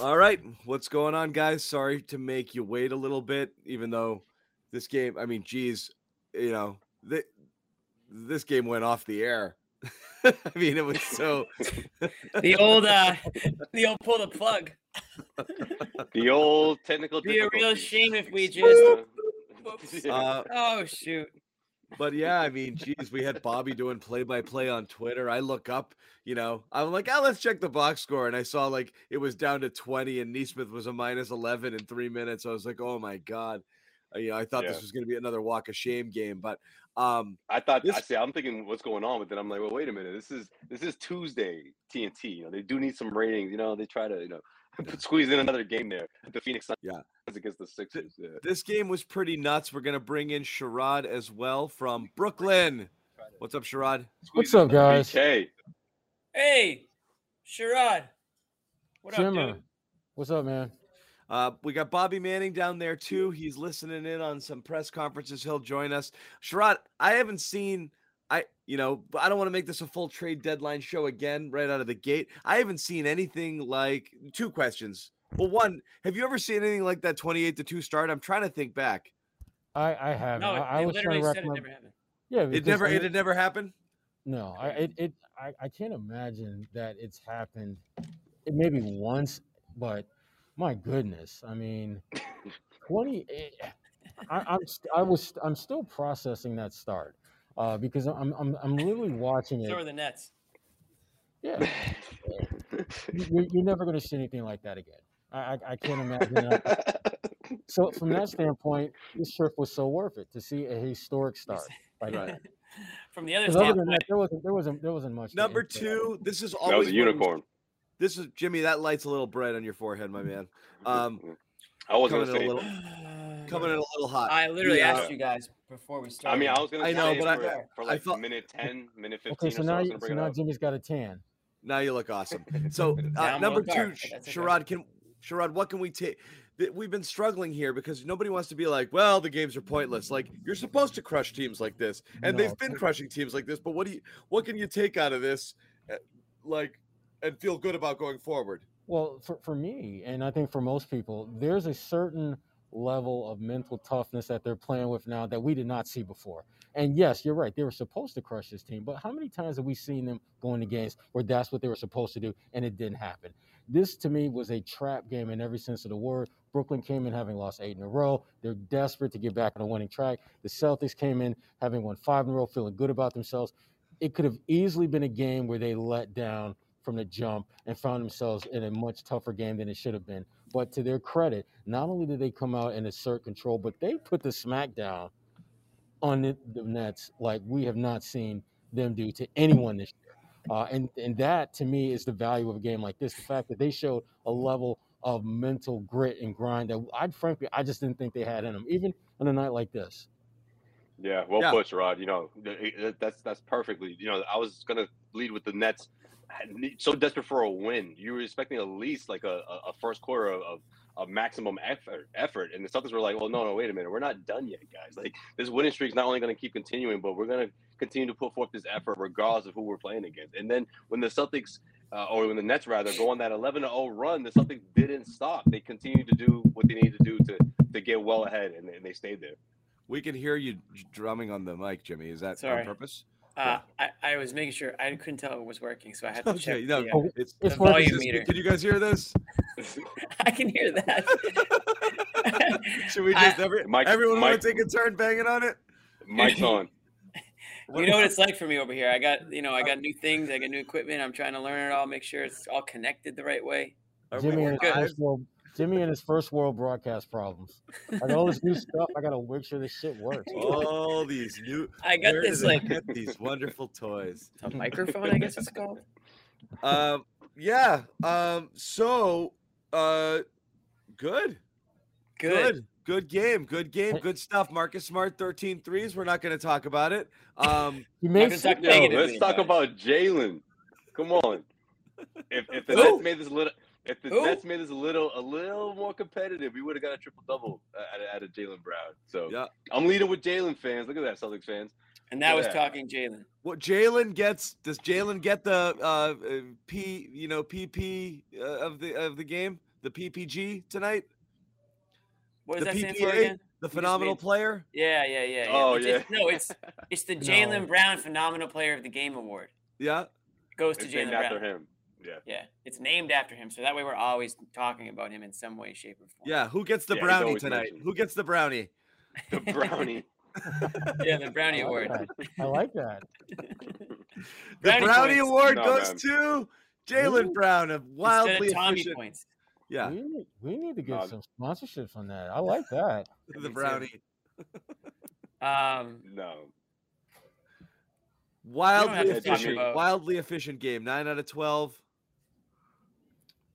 All right, what's going on, guys? Sorry to make you wait a little bit, even though this game, I mean, geez, you know, th- this game went off the air. I mean, it was so the old, uh, the old pull the plug. the old technical. Be a real shame if we just. Uh, oh shoot! But yeah, I mean, geez, we had Bobby doing play by play on Twitter. I look up, you know, I'm like, oh, let's check the box score. And I saw like it was down to 20 and Nesmith was a minus 11 in three minutes. I was like, oh my God. Uh, you know, I thought yeah. this was going to be another walk of shame game, but um I thought this, I see I'm thinking what's going on, but then I'm like, well, wait a minute. This is this is Tuesday TNT. You know, they do need some ratings. You know, they try to, you know, squeeze in another game there. The Phoenix Suns yeah. Against the Sixers. Yeah. This game was pretty nuts. We're gonna bring in Sherrod as well from Brooklyn. What's up, Sherrod? What's up, guys? Hey, hey, Sherrod. What Shimmer. up, dude? What's up, man? Uh, we got Bobby Manning down there too. He's listening in on some press conferences. He'll join us. Sherrod, I haven't seen I, you know, I don't want to make this a full trade deadline show again right out of the gate. I haven't seen anything like two questions. Well, one, have you ever seen anything like that 28 to 2 start? I'm trying to think back. I, I have. No, I, I was trying to recommend. It never happened. Yeah, it never it, it never happened. No, I it, it I, I can't imagine that it's happened. It maybe once, but my goodness, I mean, 20. It, eh, I, I'm I was I'm still processing that start uh, because I'm I'm I'm literally watching it. So are the Nets. Yeah, you're, you're never going to see anything like that again. I I, I can't imagine that. so from that standpoint, this trip was so worth it to see a historic start. Like that. from the other standpoint, that, there wasn't there wasn't there wasn't much. Number two, this is always that was a unicorn. This is Jimmy. That light's a little bright on your forehead, my man. Um, I was going to say. Little, coming in a little hot. I literally yeah. asked you guys before we started. I mean, I was gonna. I know, but for, I, for like I thought, minute ten, minute fifteen. Okay, so now, you, so now Jimmy's got a tan. Now you look awesome. So uh, number two, Sherrod, can Sherrod, what can we take? We've been struggling here because nobody wants to be like, well, the games are pointless. Like you're supposed to crush teams like this, and no, they've been crushing teams like this. But what do you, what can you take out of this, eh, like, and feel good about going forward? Well, for, for me, and I think for most people, there's a certain level of mental toughness that they're playing with now that we did not see before. And yes, you're right. They were supposed to crush this team, but how many times have we seen them go into games where that's what they were supposed to do and it didn't happen? This to me was a trap game in every sense of the word. Brooklyn came in having lost eight in a row. They're desperate to get back on a winning track. The Celtics came in having won five in a row, feeling good about themselves. It could have easily been a game where they let down from the jump and found themselves in a much tougher game than it should have been. But to their credit, not only did they come out and assert control, but they put the smackdown on the, the Nets like we have not seen them do to anyone this year. Uh, and and that to me is the value of a game like this. The fact that they showed a level of mental grit and grind that I frankly I just didn't think they had in them, even on a night like this. Yeah, well yeah. put, Rod. You know that's that's perfectly. You know, I was gonna lead with the Nets so desperate for a win. You were expecting at least like a, a first quarter of, of, of, maximum effort, effort, and the Celtics were like, "Well, no, no, wait a minute, we're not done yet, guys. Like this winning streak is not only going to keep continuing, but we're going to continue to put forth this effort regardless of who we're playing against." And then when the Celtics, uh, or when the Nets rather, go on that 11 0 run, the Celtics didn't stop. They continued to do what they needed to do to to get well ahead, and, and they stayed there. We can hear you drumming on the mic, Jimmy. Is that Sorry. on purpose? Uh, I, I was making sure I couldn't tell it was working, so I had to okay, check no, the, uh, it's, the volume meter. Can you guys hear this? I can hear that. Should we just I, every, Mike, everyone Mike, want to take a turn banging on it? Mike's on. You know what it's like for me over here. I got you know I got new things, I got new equipment. I'm trying to learn it all, make sure it's all connected the right way. Jimmy, in a, post-war, Jimmy and his first world broadcast problems. I got all this new stuff. I gotta make sure this shit works. All these new. I got where this like get these wonderful toys. a microphone, I guess it's called. Um, yeah. Um, so, uh, good, Good. good, good game, good game, good stuff. Marcus Smart, 13 threes. We're not going to talk about it. Um, He Not made talk Yo, negatively let's talk about about Jaylen. Come on. If if the Who? Nets made this a little if the Who? Nets made this a little a little more competitive, we would have got a triple double out of, out of Jaylen Brown. So yeah. I'm leading with Jaylen fans. Look at that, Celtics fans. And that was talking Jaylen. What Jaylen gets? Does Jaylen get the uh, uh, P? You know, PP uh, of the of the game, the PPG tonight, What does The that stand for PPA? again? the phenomenal made- player. Yeah, yeah, yeah. yeah. Oh, It's- it's- yeah. no, it's it's the Jaylen No. Brown Phenomenal Player of the Game award. Yeah. It goes to It's Jaylen named Brown. after him. Yeah. Yeah, it's named after him, so that way we're always talking about him in some way, shape, or form. Yeah. Who gets the Yeah, brownie tonight? mentioned. Who gets the brownie? The brownie. yeah, the Brownie I Award. that. I like that. The Brownie brownie award No, goes man. to Jaylen Brown of Instead wildly of Tommy efficient. points. Yeah, We, need- we need to get No. some sponsorships on that. I like that. the brownie. Um, no. Wildly have to talk efficient. Wildly efficient game. Nine out of twelve.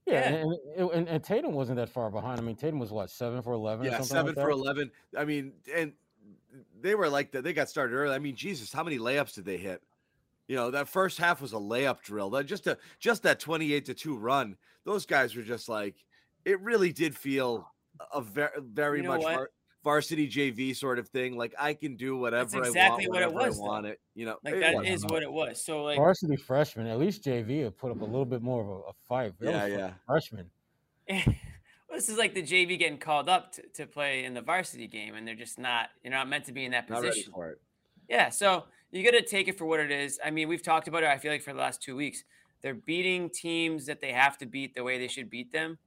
Yeah, Yeah. And, and, and, and Tatum wasn't that far behind. I mean, Tatum was what seven for eleven. or Yeah, something seven like for that? eleven. I mean, and they were like that. They got started early. I mean, Jesus, how many layups did they hit? You know, that first half was a layup drill. That just a just that twenty-eight to two run. Those guys were just like, it really did feel a very very know much what? var- varsity JV sort of thing. Like I can do whatever exactly I want, what it was, I though. want it. You know, like it that was. is what it was. So like, Varsity freshman, at least JV had put up a little bit more of a, a fight. That Yeah, was yeah. Freshman. this is like the JV getting called up to, to play in the varsity game, and they're just not. You're not meant to be in that Not ready position. for it. Yeah, so you got to take it for what it is. I mean, we've talked about it. I feel like for the last two weeks, they're beating teams that they have to beat the way they should beat them,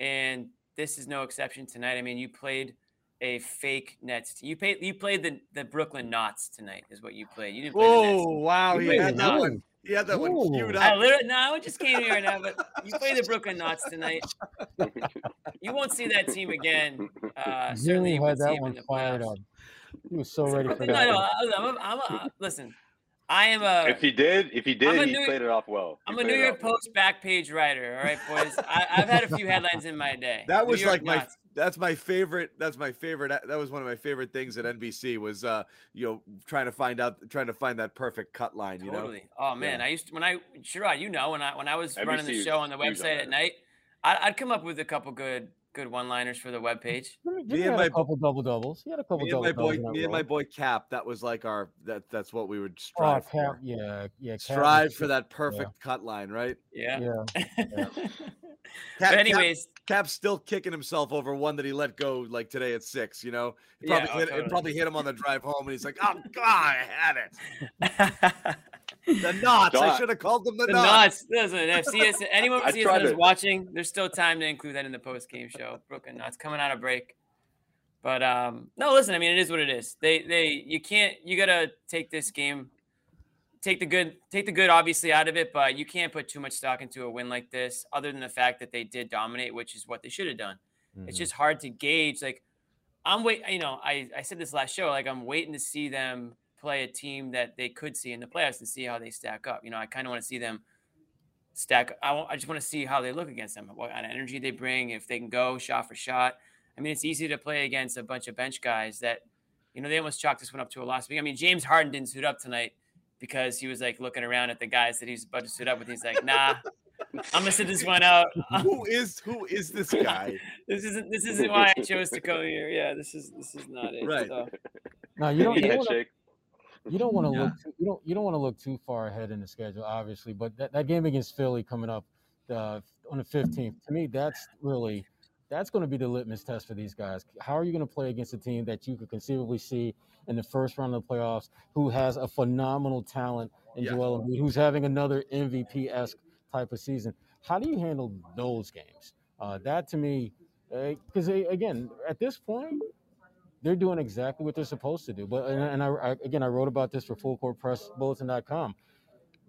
and this is no exception tonight. I mean, you played a fake Nets. Team. You played. You played the the Brooklyn Knots tonight. Is what you played. You didn't play the Nets. Oh wow, You he had that one. He had that one Ooh. queued I literally, no, I just came here right now, but you play the Brooklyn Knots tonight. You won't see that team again. Uh, certainly, you had that one fired up. He was so ready for No, that. no, one. I'm a, I'm a, listen. I am a. if he did, if he did, he New- played it off well. He I'm a New York off well. Post back page writer. All right, boys. I, I've had a few headlines in my day. That was like my Knots. that's my favorite that's my favorite that was one of my favorite things at NBC was uh you know trying to find out trying to find that perfect cut line you know Totally. Oh man, I used to, when I Sherrod, you know when I when I was running the show on the huge on website at night, I'd, I'd come up with a couple good good one liners for the webpage. Me and my a couple double doubles. He had a couple me and double my boy doubles. me and my boy Cap that was like our that that's what we would Oh, strive Cap, for yeah, yeah. Cap strive was- for that perfect cut line right Yeah. Yeah, Cap, but Cap- Cap's still kicking himself over one that he let go like today at six you know he Yeah, probably oh, hit, it probably hit him on the drive home and he's like oh god I had it the knots I should have called them the, the knots Knots. Listen, if CS, anyone I from CSN is to- watching, there's still time to include that in the post game show. Brooklyn Knots coming out of break. But um, no, listen. I mean, it is what it is. They they you can't you gotta take this game, take the good take the good obviously out of it, but you can't put too much stock into a win like this. Other than the fact that they did dominate, which is what they should have done. It's Mhm. just hard to gauge. Like I'm wait. You know, I I said this last show. Like I'm waiting to see them play a team that they could see in the playoffs and see how they stack up. You know, I kind of want to see them stack. I, I just want to see how they look against them, what kind of energy they bring, if they can go shot for shot. I mean, it's easy to play against a bunch of bench guys that, you know, they almost chalked this one up to a loss. I mean, James Harden didn't suit up tonight because he was like looking around at the guys that he's about to suit up with. He's like, nah, I'm gonna sit this one out. who is who is this guy this isn't this isn't why I chose to come here. Yeah, this is this is not it. Right. So, No, you don't. You don't, wanna, Handshake. You don't want to Yeah. look. Too, you don't. You don't want to look too far ahead in the schedule, obviously. But that, that game against Philly coming up uh, on the fifteenth, to me, that's really that's going to be the litmus test for these guys. How are you going to play against a team that you could conceivably see in the first round of the playoffs, who has a phenomenal talent in Yeah. Joel Embiid, who's having another MVP esque type of season? How do you handle those games? Uh, that to me, because again, at this point, they're doing exactly what they're supposed to do. But and, I, I again, I wrote about this for FullCourtPressBulletin.com.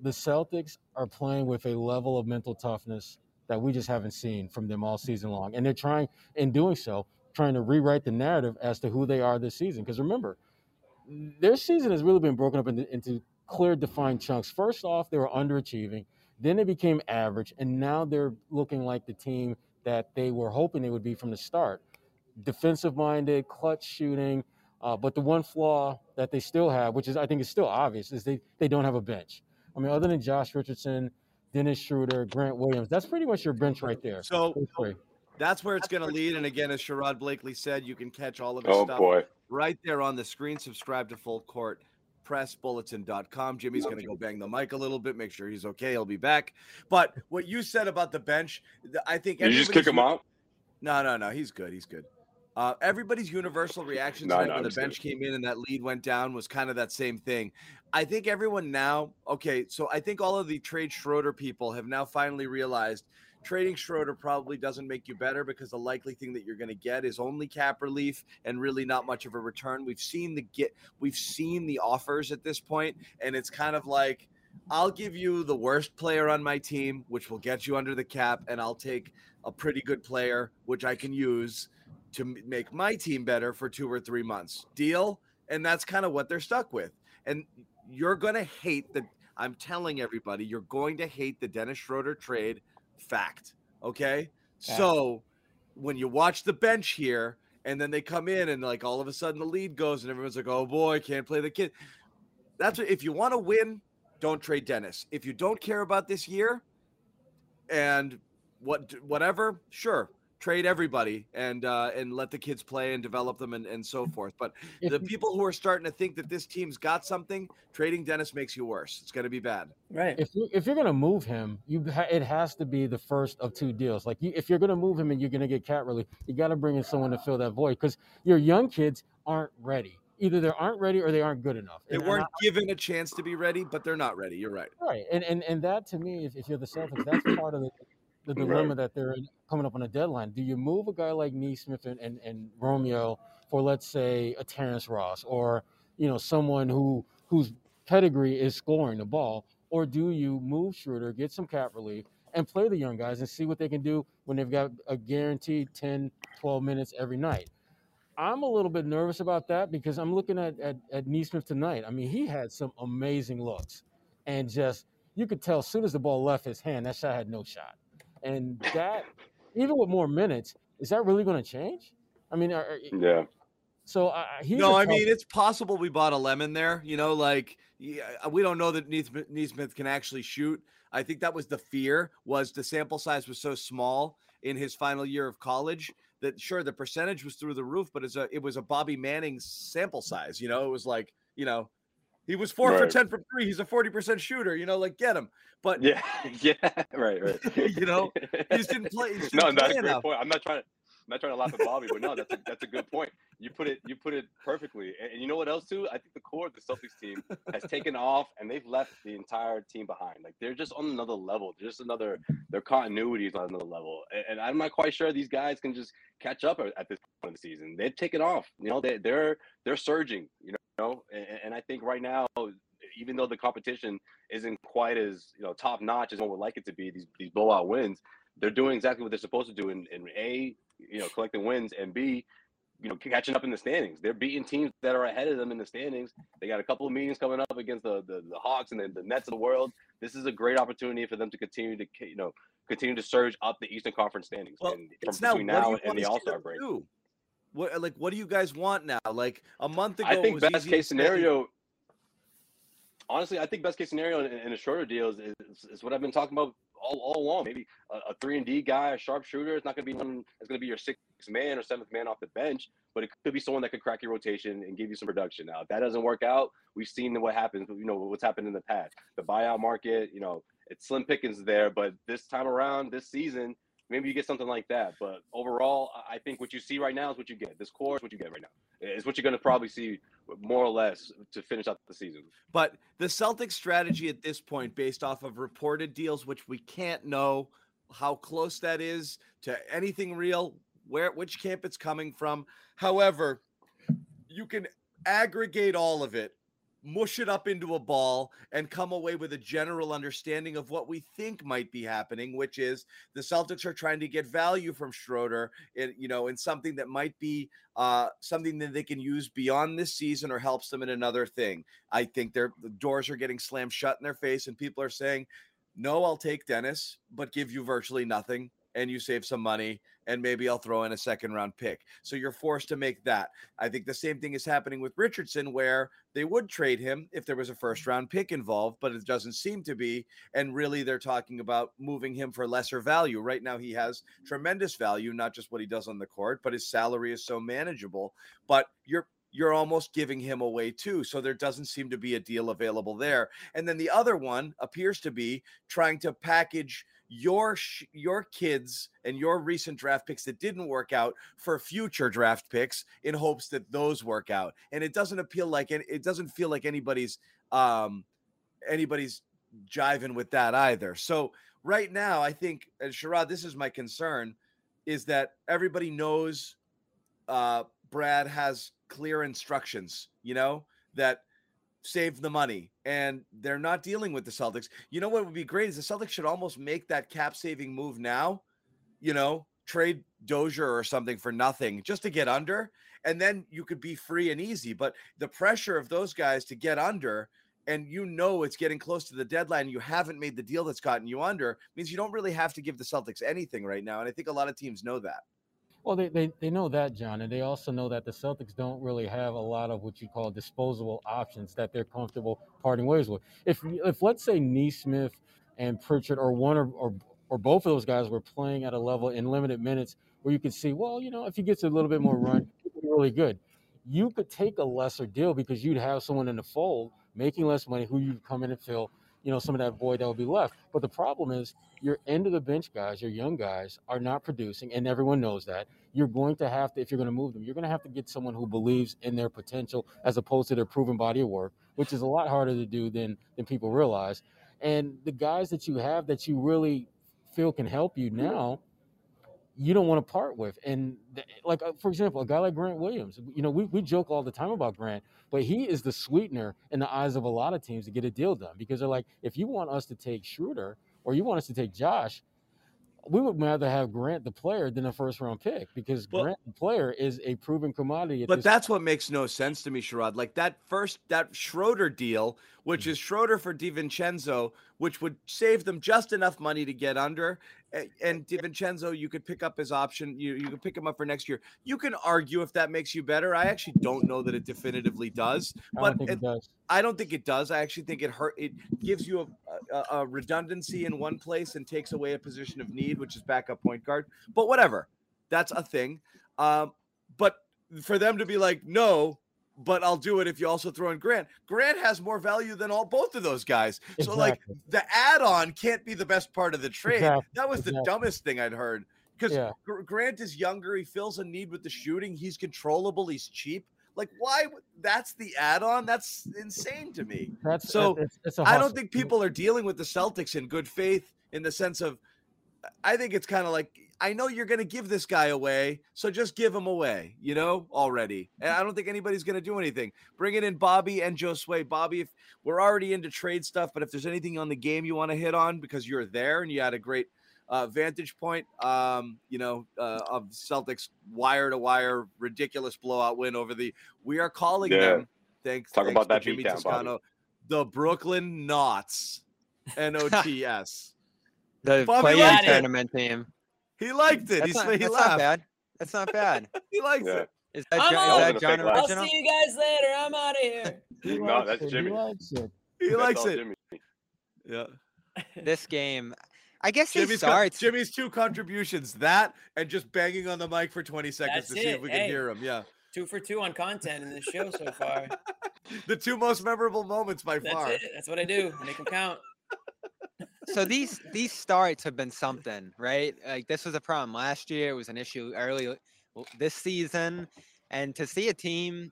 The Celtics are playing with a level of mental toughness that we just haven't seen from them all season long. And they're trying, in doing so, trying to rewrite the narrative as to who they are this season. Because remember, their season has really been broken up into, into clear, defined chunks. First off, they were underachieving. Then they became average, and now they're looking like the team that they were hoping they would be from the start. Defensive minded, clutch shooting. Uh, but the one flaw that they still have, which is I think is still obvious, is they, they don't have a bench. I mean, other than Josh Richardson, Dennis Schroeder, Grant Williams, that's pretty much your bench right there. So that's where it's going to lead. And again, as Sherrod Blakely said, you can catch all of his oh, stuff boy. right there on the screen. Subscribe to Full Court pressbulletin.com. Jimmy's going to go bang the mic a little bit, make sure he's okay. He'll be back. But what you said about the bench, I think you just kick him out? No, no, no. He's good. He's good. Uh, everybody's universal reaction No, no, when I'm the bench came in and that lead went down was kind of that same thing. I think everyone now, okay, so I think all of the trade Schroeder people have now finally realized trading Schroeder probably doesn't make you better because the likely thing that you're going to get is only cap relief and really not much of a return. We've seen the get, we've seen the offers at this point, and it's kind of like I'll give you the worst player on my team, which will get you under the cap, and I'll take a pretty good player, which I can use to make my team better for two or three months. Deal? And that's kind of what they're stuck with. And you're going to hate the, I'm telling everybody, you're going to hate the Dennis Schroeder trade fact. Okay. Fact. So when you watch the bench here, and then they come in and like all of a sudden the lead goes and everyone's like, oh boy, can't play the kid. That's what, if you want to win, don't trade Dennis. If you don't care about this year and what whatever, sure, trade everybody and uh, and let the kids play and develop them and, and so forth. But the people who are starting to think that this team's got something, trading Dennis makes you worse. It's going to be bad. Right. if you if you're gonna move him, you ha- it has to be the first of two deals. Like you, if you're gonna move him and you're gonna get cap relief, you got to bring in someone to fill that void because your young kids aren't ready. Either they aren't ready or they aren't good enough. They And- and weren't I- given a chance to be ready, but they're not ready. You're right. right, and and and that to me, if, if you're the Celtics, that's part of the, the Right. dilemma that they're in coming up on a deadline. Do you move a guy like Nesmith and, and and Romeo for let's say a Terrence Ross or you know someone who whose pedigree is scoring the ball, or do you move Schroeder, get some cap relief, and play the young guys and see what they can do when they've got a guaranteed 10, 12 minutes every night? I'm a little bit nervous about that because I'm looking at, at, at Nesmith tonight. I mean, he had some amazing looks and just, you could tell as soon as the ball left his hand, that shot had no shot. And that, even with more minutes, is that really going to change? I mean, are, are- Yeah. so uh, he's no, a I tough- mean it's possible we bought a lemon there. You know, like yeah, we don't know that Nesmith, Nesmith can actually shoot. I think that was the fear was the sample size was so small in his final year of college that sure the percentage was through the roof, but it's a it was a Bobby Manning sample size. You know, it was like you know he was four for ten from three. He's a forty percent shooter. You know, like get him. But Yeah. Yeah. Right. Right. You know, he just didn't play. Just no, that's a great point. I'm not trying to. I'm not trying to laugh at Bobby, but no, that's a, that's a good point. You put it you put it perfectly. And, and you know what else too? I think the core of the Celtics team has taken off, and they've left the entire team behind. Like they're just on another level. They're just another. Their continuity is on another level, and, and I'm not quite sure these guys can just catch up at, at this point of the season. They've taken off. You know, they, they're they're surging. You know, and, and I think right now even though the competition isn't quite as you know top notch as one would like it to be, these these blowout wins, they're doing exactly what they're supposed to do in, in a you know collecting wins and b you know catching up in the standings. They're beating teams that are ahead of them in the standings. They got a couple of meetings coming up against the the, the Hawks and the, the Nets of the world. This is a great opportunity for them to continue to you know continue to surge up the Eastern Conference standings Well, and from now, between now you and the All Star break. do? What like what do you guys want now? Like a month ago, I it think best easy case scenario. Honestly, I think best case scenario in, in a shorter deal is, is, is what I've been talking about all, all along. Maybe a, a three and D guy, a sharpshooter. It's not going to be one that's going to be your sixth man or seventh man off the bench, but it could be someone that could crack your rotation and give you some production. Now, if that doesn't work out, we've seen what happens. You know what's happened in the past. The buyout market, you know, it's slim pickings there, but this time around, this season, maybe you get something like that. But overall, I- think what you see right now is what you get. This core is what you get right now. It's what you're going to probably see more or less to finish out the season. But the Celtics strategy at this point, based off of reported deals, which we can't know how close that is to anything real, where which camp it's coming from. However, you can aggregate all of it mush it up into a ball and come away with a general understanding of what we think might be happening, which is the Celtics are trying to get value from Schroeder, in, you know, in something that might be uh, something that they can use beyond this season or helps them in another thing. I think their the doors are getting slammed shut in their face, and people are saying, "No, I'll take Dennis, but give you virtually nothing." And you save some money and maybe I'll throw in a second round pick. So you're forced to make that. I think the same thing is happening with Richardson, where they would trade him if there was a first round pick involved, but it doesn't seem to be. And really, they're talking about moving him for lesser value. Right now, he has tremendous value, not just what he does on the court, but his salary is so manageable. But you're you're almost giving him away too. So there doesn't seem to be a deal available there. And then the other one appears to be trying to package your sh- your kids and your recent draft picks that didn't work out for future draft picks in hopes that those work out. And it doesn't appeal like it doesn't feel like anybody's um anybody's jiving with that either. So right now i think and sherrod this is my concern is that everybody knows uh brad has clear instructions you know that save the money and they're not dealing with the Celtics. You know what would be great is the Celtics should almost make that cap saving move now, you know, trade Dozier or something for nothing just to get under and then you could be free and easy, but the pressure of those guys to get under and you know it's getting close to the deadline, you haven't made the deal that's gotten you under means you don't really have to give the Celtics anything right now and I think a lot of teams know that. Well, they, they, they know that, John, and they also know that the Celtics don't really have a lot of what you call disposable options that they're comfortable parting ways with. If, if let's say Nesmith and Pritchard or one or, or, or both of those guys were playing at a level in limited minutes where you could see, well, you know, if he gets a little bit more run, really good. You could take a lesser deal because you'd have someone in the fold making less money who you'd come in and fill you know, some of that void that will be left. But the problem is your end of the bench guys, your young guys are not producing, and everyone knows that. You're going to have to, if you're going to move them, you're going to have to get someone who believes in their potential as opposed to their proven body of work, which is a lot harder to do than than people realize. And the guys that you have that you really feel can help you mm-hmm. now you don't want to part with. And like, uh, for example, a guy like Grant Williams, you know, we, we joke all the time about Grant, but he is the sweetener in the eyes of a lot of teams to get a deal done because they're like, if you want us to take Schroeder or you want us to take Josh, we would rather have Grant the player than a first round pick because well, Grant the player is a proven commodity. but that's what makes no sense to me, Sherrod. Like that first that Schroeder deal, which mm-hmm. is Schroeder for DiVincenzo, which would save them just enough money to get under. And DiVincenzo, you could pick up his option. You you could pick him up for next year. You can argue if that makes you better. I actually don't know that it definitively does, but I don't, think it, does. I don't think it does. I actually think it hurt. It gives you a, a, a redundancy in one place and takes away a position of need, which is backup point guard. But whatever, that's a thing. Um, but for them to be like, no, but I'll do it if you also throw in Grant. Grant has more value than all both of those guys. Exactly. So like the add-on can't be the best part of the trade. Exactly. That was exactly. the dumbest thing I'd heard. Because yeah. Grant is younger, he fills a need with the shooting, he's controllable, he's cheap. Like, why? That's the add-on. That's insane to me. That's so. It's, it's I don't think people are dealing with the Celtics in good faith in the sense of. I think it's kind of like I know you're going to give this guy away, so just give him away, you know, already. And I don't think anybody's going to do anything. Bring it in Bobby and Josue. Bobby, if we're already into trade stuff, but if there's anything on the game you want to hit on because you're there and you had a great uh, vantage point, um, you know, uh, of Celtics wire to wire ridiculous blowout win over the. We are calling yeah. them. Thanks. Talk thanks about that Jimmy Toscano. The Brooklyn Knots, N O T S. The play-in tournament team. He liked it. That's, not, he that's laughed. not bad. That's not bad. he likes yeah. it. Is that, John, is that John original? I'll see you guys later. I'm out of here. no, that's it. Jimmy. He likes it. He likes it. Jimmy. Yeah. This game, I guess Jimmy's, he starts. Jimmy's two contributions: that and just banging on the mic for 20 seconds that's to it. see if we hey, can hear him. Yeah. Two for two on content in this show so far. the two most memorable moments by that's far. It. That's what I do. Make them count so these these starts have been something, right? Like this was a problem last year. It was an issue early this season, and to see a team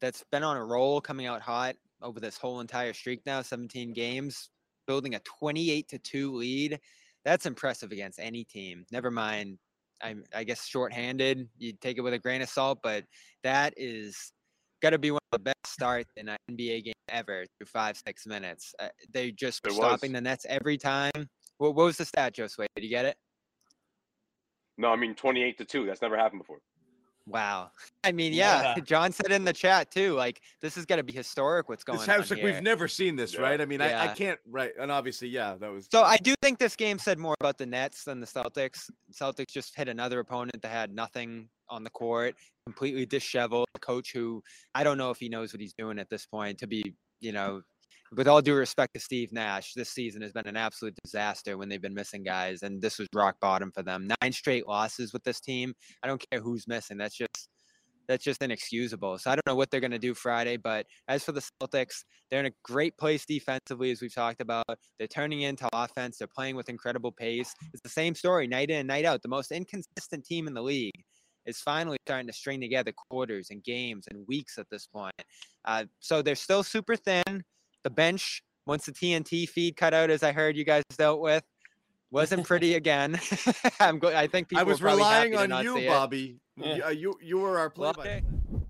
that's been on a roll coming out hot over this whole entire streak now, 17 games, building a 28 to two lead, that's impressive against any team. Never mind, I, I guess shorthanded. You take it with a grain of salt, but that is got to be one of the best starts in an NBA game ever through five six minutes. Uh, they just were stopping the Nets every time. What, what was the stat, Josue? Did you get it? No, I mean 28 to 2. That's never happened before. Wow. I mean, yeah, Yeah. John said in the chat too. Like this is gonna be historic. What's going This on house like here. we've never seen this, Yeah. right? I mean, I, I can't right, and obviously, yeah, that was So I do think this game said more about the Nets than the Celtics. Celtics just hit another opponent that had nothing on the court, completely disheveled. A coach who I don't know if he knows what he's doing at this point. To be, you know, with all due respect to Steve Nash, this season has been an absolute disaster when they've been missing guys, and this was rock bottom for them. Nine straight losses with this team. I don't care who's missing. That's just that's just inexcusable. So I don't know what they're going to do Friday, but as for the Celtics, they're in a great place defensively, as we've talked about. They're turning into offense. They're playing with incredible pace. It's the same story night in and night out. The most inconsistent team in the league is finally starting to string together quarters and games and weeks at this point. Uh, so they're still super thin. The bench, once the TNT feed cut out, as I heard you guys dealt with, wasn't pretty again. I'm go- I think people I was were probably happy relying on you. Bobby. Yeah. You, you you were our play okay.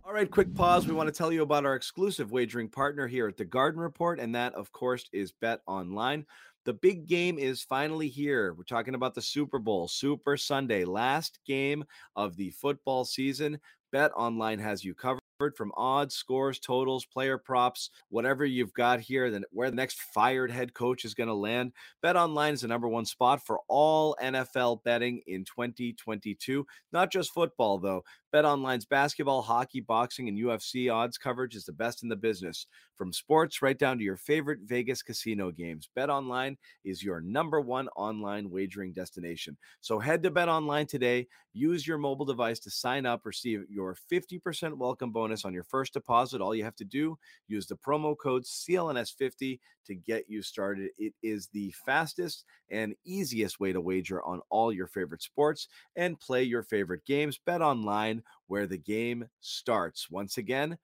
All right, quick pause. We want to tell you about our exclusive wagering partner here at the Garden Report, and that, of course, is Bet Online. The big game is finally here. We're talking about the Super Bowl, Super Sunday, last game of the football season. Bet Online has you covered from odds, scores, totals, player props, whatever you've got here, then where the next fired head coach is going to land. Bet Online is the number one spot for all NFL betting in 2022. Not just football, though. Bet Online's basketball, hockey, boxing, and UFC odds coverage is the best in the business. From sports right down to your favorite Vegas casino games, Bet Online is your number one online wagering destination. So head to Bet Online today. Use your mobile device to sign up, receive your 50% welcome bonus on your first deposit. All you have to do, use the promo code CLNS50 to get you started. It is the fastest and easiest way to wager on all your favorite sports and play your favorite games. Bet online where the game starts. Once again,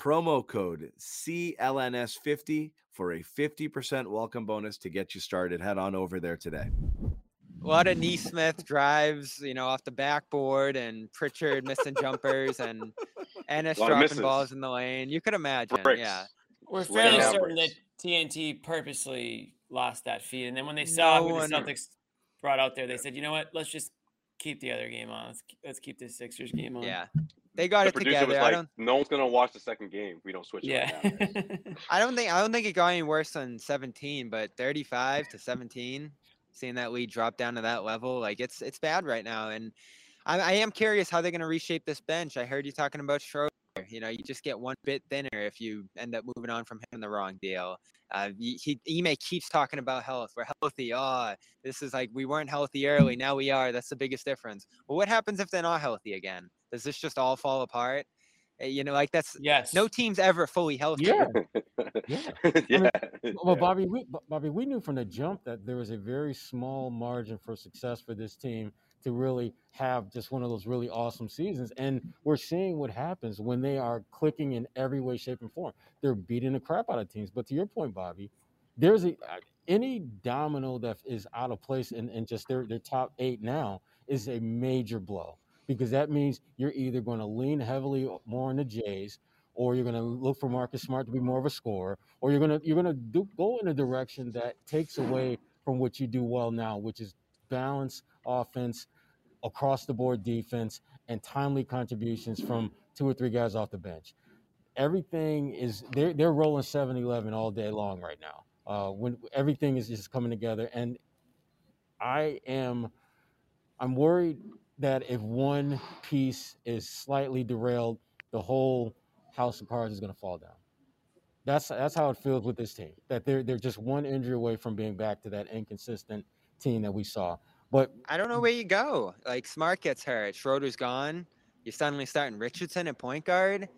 promo code CLNS50 for a 50% welcome bonus to get you started. Head on over there today. A lot of Nesmith drives, you know, off the backboard, and Pritchard missing jumpers, and Ennis Lot dropping balls in the lane. You could imagine, Bricks. yeah. We're fairly down certain that. TNT purposely lost that feed, and then when they saw No who the one- Celtics brought out there, they said, "You know what? Let's just keep the other game on. Let's keep, let's keep this Sixers game on." Yeah, they got The it together. was I like, don't, "No one's gonna watch the second game if we don't switch it yeah. right now." I don't think, I don't think it got any worse than 17, but 35 to 17, seeing that lead drop down to that level, like it's it's bad right now. And I, I am curious how they're going to reshape this bench. I heard you talking about Schroeder. You know, you just get one bit thinner if you end up moving on from him in the wrong deal. Uh, he, he Ime keeps talking about health. We're healthy. Oh, this is like we weren't healthy early. Now we are. That's the biggest difference. Well, what happens if they're not healthy again? Does this just all fall apart? Uh, You know, like that's yes. no team's ever fully healthy. Yeah. yeah. Well. Bobby, we, Bobby, we knew from the jump that there was a very small margin for success for this team to really have just one of those really awesome seasons. And we're seeing what happens when they are clicking in every way, shape, and form. They're beating the crap out of teams. But to your point, Bobby, there's a uh, any domino that is out of place in, in just their, their top eight now is a major blow because that means you're either going to lean heavily more on the Jays or you're going to look for Marcus Smart to be more of a scorer, or you're going to you're going to go in a direction that takes away from what you do well now, which is balance offense, across the board defense, and timely contributions from two or three guys off the bench. Everything is they're they're rolling 7-Eleven all day long right now. Uh, when everything is just coming together, and I am I'm worried that if one piece is slightly derailed, the whole house of cards is going to fall down. That's that's how it feels with this team. That they're they're just one injury away from being back to that inconsistent team that we saw. But I don't know where you go. Like Smart gets hurt, Schroeder's gone. You're suddenly starting Richardson at point guard.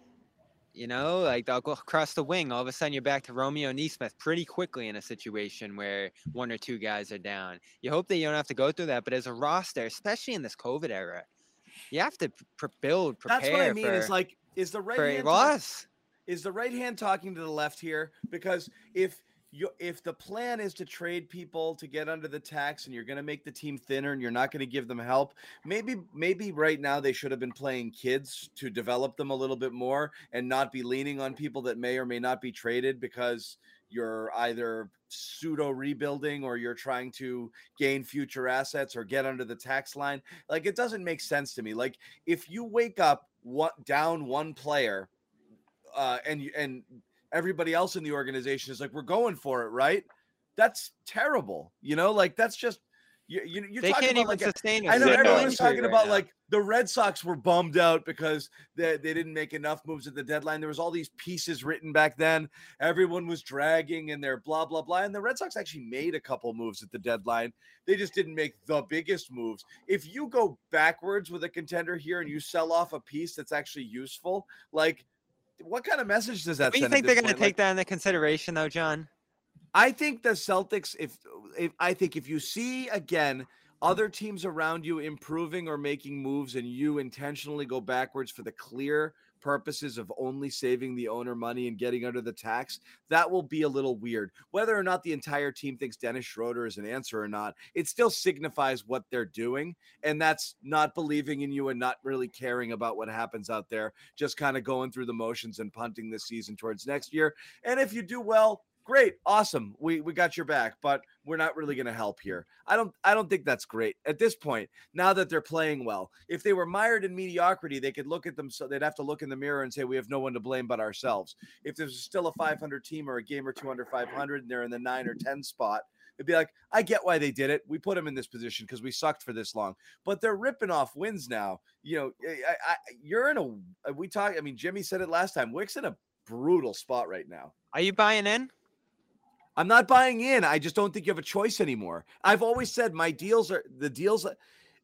You know, like they'll go across the wing. All of a sudden, you're back to Romeo Nesmith pretty quickly in a situation where one or two guys are down. You hope that you don't have to go through that, but as a roster, especially in this COVID era, you have to pr- build, prepare That's what I mean. for, Is like, is the right for a hand talk- loss. is the right hand talking to the left here? Because if you if the plan is to trade people to get under the tax and you're going to make the team thinner and you're not going to give them help maybe maybe right now they should have been playing kids to develop them a little bit more and not be leaning on people that may or may not be traded because you're either pseudo rebuilding or you're trying to gain future assets or get under the tax line. Like it doesn't make sense to me. Like if you wake up what down one player uh and and everybody else in the organization is like, we're going for it, right? That's terrible. You know, like that's just you. you you're they can't about even like a. I know everyone's talking right about now. like the Red Sox were bummed out because they, they didn't make enough moves at the deadline. There was all these pieces written back then. Everyone was dragging and their blah blah blah. And the Red Sox actually made a couple moves at the deadline. They just didn't make the biggest moves. If you go backwards with a contender here and you sell off a piece that's actually useful, like what kind of message does that Do you think they're going to point? Like, take that into consideration, though, John? I think the Celtics, if, if I think if you see again other teams around you improving or making moves and you intentionally go backwards for the clear purposes of only saving the owner money and getting under the tax, that will be a little weird. Whether or not the entire team thinks Dennis Schroeder is an answer or not, it still signifies what they're doing. And that's not believing in you and not really caring about what happens out there, just kind of going through the motions and punting this season towards next year. And if you do well, great awesome we we got your back but we're not really going to help here. I don't i don't think that's great. At this point now that they're playing well if they were mired in mediocrity they could look at them so they'd have to look in the mirror and say we have no one to blame but ourselves. If there's still a 500 team or a game or two under 500 and they're in the 9 or 10 spot it'd be like i get why they did it. We put them in this position because we sucked for this long. But they're ripping off wins now you know eh, I, I, you're in a we talk i mean jimmy said it last time Wyc's in a brutal spot right now. Are you buying in? I'm not buying in. I just don't think you have a choice anymore. I've always said my deals are the deals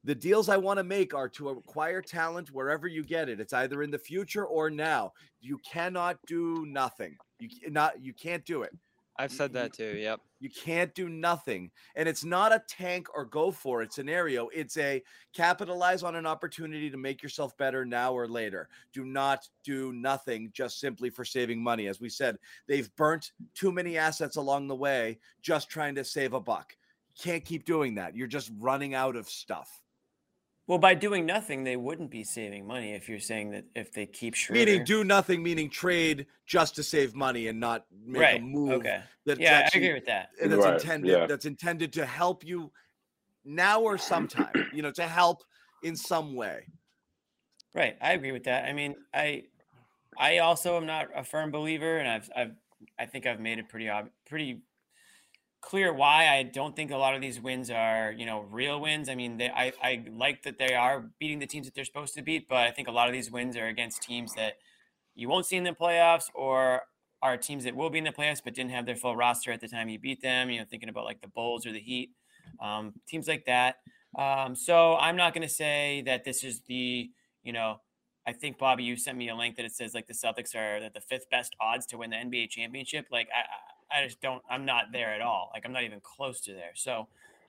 the deals I want to make are to acquire talent wherever you get it. It's either in the future or now. You cannot do nothing. You not you can't do it. I've said that too. Yep. You can't do nothing. And it's not a tank or go for it scenario. It's a capitalize on an opportunity to make yourself better now or later. Do not do nothing just simply for saving money. As we said, they've burnt too many assets along the way just trying to save a buck. You can't keep doing that. You're just running out of stuff. Well, by doing nothing, they wouldn't be saving money if you're saying that if they keep Schroeder. Meaning do nothing, meaning trade just to save money and not make right. a move Okay. that's Yeah, I agree with that. and that's Right, intended yeah. that's intended to help you now or sometime you know to help in some way Right. I agree with that. I mean, I I also am not a firm believer, and I've I've I think I've made it pretty ob- pretty clear why I don't think a lot of these wins are you know real wins. I mean, they, I I like that they are beating the teams that they're supposed to beat, but I think a lot of these wins are against teams that you won't see in the playoffs or are teams that will be in the playoffs but didn't have their full roster at the time you beat them. You know, thinking about like the Bulls or the Heat, um, teams like that. Um, so I'm not going to say that this is the you know. I think Bobby, you sent me a link that it says like the Celtics are the fifth best odds to win the NBA championship. Like I, I just don't. I'm not there at all. Like I'm not even close to there. So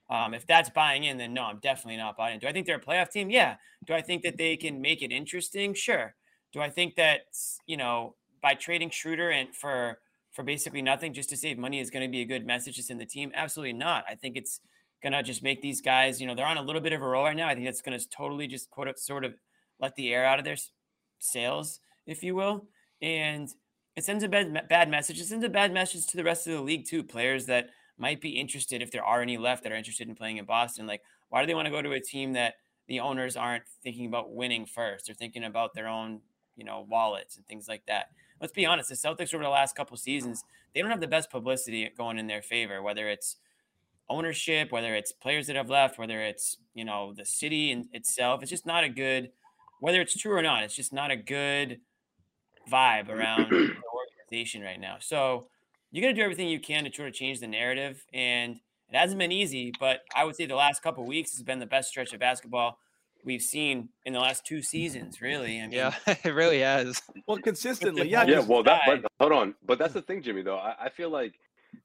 um, if that's buying in, then no, I'm definitely not buying in. Do I think they're a playoff team? Yeah. Do I think that they can make it interesting? Sure. Do I think that you know by trading Schroeder and for for basically nothing just to save money is going to be a good message to send the team? Absolutely not. I think it's gonna just make these guys, you know, they're on a little bit of a roll right now. I think that's gonna totally just quote sort of let the air out of their sails, if you will, and it sends a bad bad message. It sends a bad message to the rest of the league too. Players that might be interested, if there are any left that are interested in playing in Boston, like why do they want to go to a team that the owners aren't thinking about winning first? They're thinking about their own, you know, wallets and things like that. Let's be honest, the Celtics over the last couple seasons, they don't have the best publicity going in their favor, whether it's ownership, whether it's players that have left, whether it's, you know, the city in itself. It's just not a good whether it's true or not, it's just not a good vibe around the organization right now. So you got to do everything you can to try to change the narrative. And it hasn't been easy, but I would say the last couple of weeks has been the best stretch of basketball we've seen in the last two seasons, really. I mean, Yeah, it really has. well consistently yeah Yeah, well, that. But hold on, but that's the thing, Jimmy. Though I, I feel like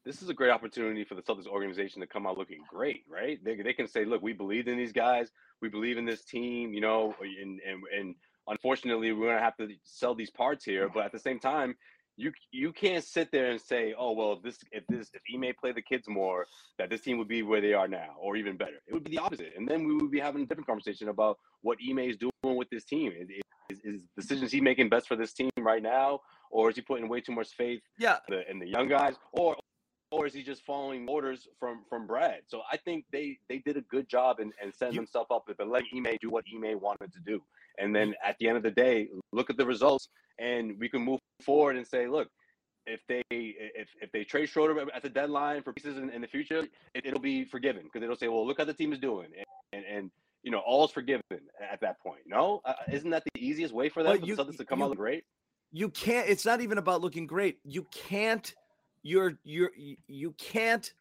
this is a great opportunity for the Celtics organization to come out looking great, right? They, they can say, look, we believed in these guys, we believe in this team, you know, and and and unfortunately, we're gonna have to sell these parts here. But at the same time, you you can't sit there and say, oh well, if this if this if Ime play the kids more, that this team would be where they are now, or even better. It would be the opposite, and then we would be having a different conversation about what Ime is doing with this team. Is, is, is decisions he making best for this team right now, or is he putting way too much faith Yeah, in the, in the young guys, or or is he just following orders from from Brad? So I think they they did a good job and and setting themselves up to let Ime do what Ime wanted to do, and then at the end of the day, look at the results, and we can move forward and say, look, if they if if they trade Schroeder at the deadline for pieces in, in the future, it, it'll be forgiven because it'll say, well, look how the team is doing, and and, and you know, all's forgiven at that point. No, uh, isn't that the easiest way for them for you- the Celtics to come you- out great? you can't. It's not even about looking great. You can't. You're you're you- you can't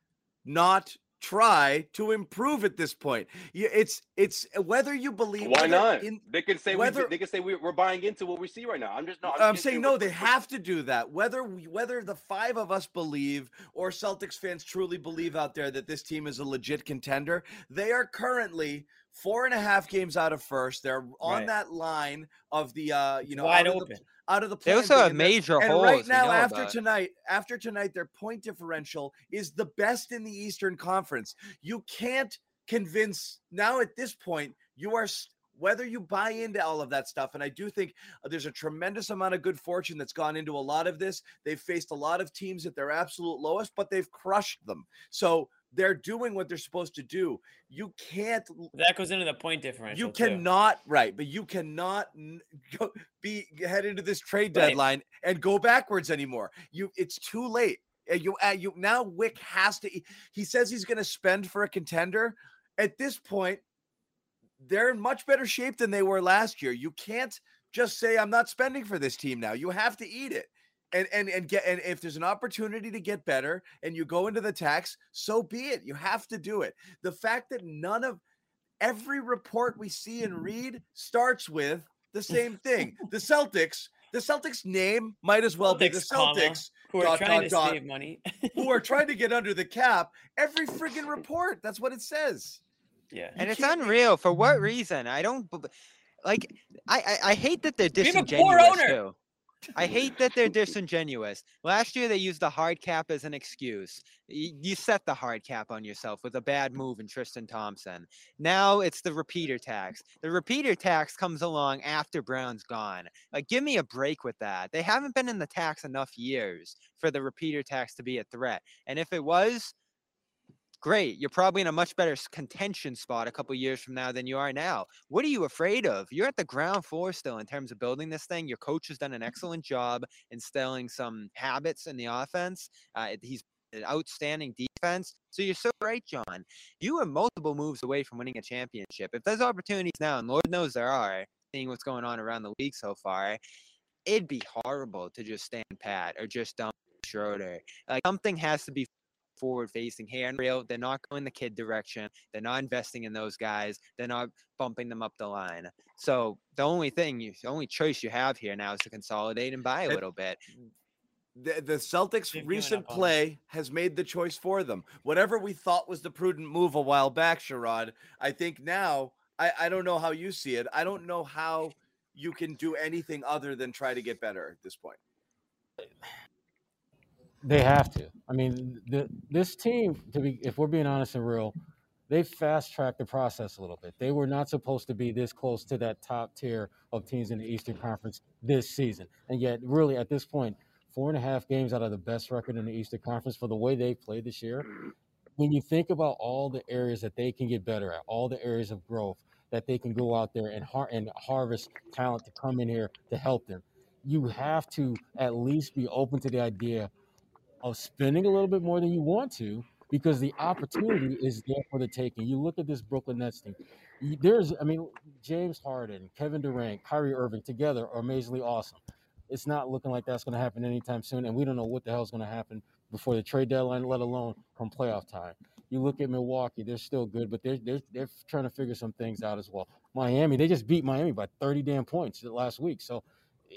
not try to improve at this point. It's it's whether you believe Why not? in- they could say whether- we, they could say we, we're buying into what we see right now. I'm just no. I'm just saying saying no, we're- they we're- have to do that. Whether we, whether the five of us believe or Celtics fans truly believe out there that this team is a legit contender, they are currently four and a half games out of first. They're on Right. that line of the uh, you know, wide out of open. the, out of the They play-in also thing, have and major and holes. right now, after tonight, after tonight, their point differential is the best in the Eastern Conference. You can't convince now at this point. You are whether you buy into all of that stuff, and I do think uh, there's a tremendous amount of good fortune that's gone into a lot of this. They've faced a lot of teams at their absolute lowest, but they've crushed them. So they're doing what they're supposed to do. You can't That goes into the point differential. you too. cannot right, but you cannot go, be head into this trade Right. deadline and go backwards anymore. You, it's too late. You, uh, you now Wyc has to. He says he's going to spend for a contender. At this point, they're in much better shape than they were last year. You can't just say I'm not spending for this team now. You have to eat it. And and and get and if there's an opportunity to get better and you go into the tax, so be it. You have to do it. The fact that none of every report we see and read starts with the same thing. The Celtics, the Celtics name might as well be the Celtics, comma, Who are dot, trying dot, to dot. save money. who are trying to get under the cap. Every friggin' report, that's what it says. yeah. and you it's can't- unreal. For what reason? I don't like. I I, I hate that they're disingenuous. We have a poor disingenuous owner. too. I hate that they're disingenuous. Last year they used the hard cap as an excuse. You set the hard cap on yourself with a bad move in Tristan Thompson. Now it's the repeater tax. The repeater tax comes along after Brown's gone. Like, give me a break with that. They haven't been in the tax enough years for the repeater tax to be a threat. And if it was, great. You're probably in a much better contention spot a couple years from now than you are now. What are you afraid of? You're at the ground floor still in terms of building this thing. Your coach has done an excellent job instilling some habits in the offense. Uh, he's an outstanding defense. So you're so right, John. You are multiple moves away from winning a championship. If there's opportunities now, and Lord knows there are, seeing what's going on around the league so far, it'd be horrible to just stand pat or just dump Schroeder. Like something has to be forward facing here and. They're not going the kid direction. They're not investing in those guys. They're not bumping them up the line. So the only thing, you, the only choice you have here now is to consolidate and buy a little bit. The, the Celtics' They've recent up on it. play has made the choice for them. Whatever we thought was the prudent move a while back, Sherrod, I think now, I, I don't know how you see it. I don't know how you can do anything other than try to get better at this point. They have to. I mean, the, this team, to be, if we're being honest and real, they fast tracked the process a little bit. They were not supposed to be this close to that top tier of teams in the Eastern Conference this season, and yet, really, at this point, four and a half games out of the best record in the Eastern Conference for the way they played this year. When you think about all the areas that they can get better at, all the areas of growth that they can go out there and har- and harvest talent to come in here to help them, you have to at least be open to the idea of spending a little bit more than you want to because the opportunity is there for the taking. You look at this Brooklyn Nets team. There's, I mean, James Harden, Kevin Durant, Kyrie Irving together are amazingly awesome. It's not looking like that's going to happen anytime soon, and we don't know what the hell is going to happen before the trade deadline, let alone come playoff time. You look at Milwaukee; they're still good, but they're they're, they're trying to figure some things out as well. Miami, they just beat Miami by 30 damn points last week. So,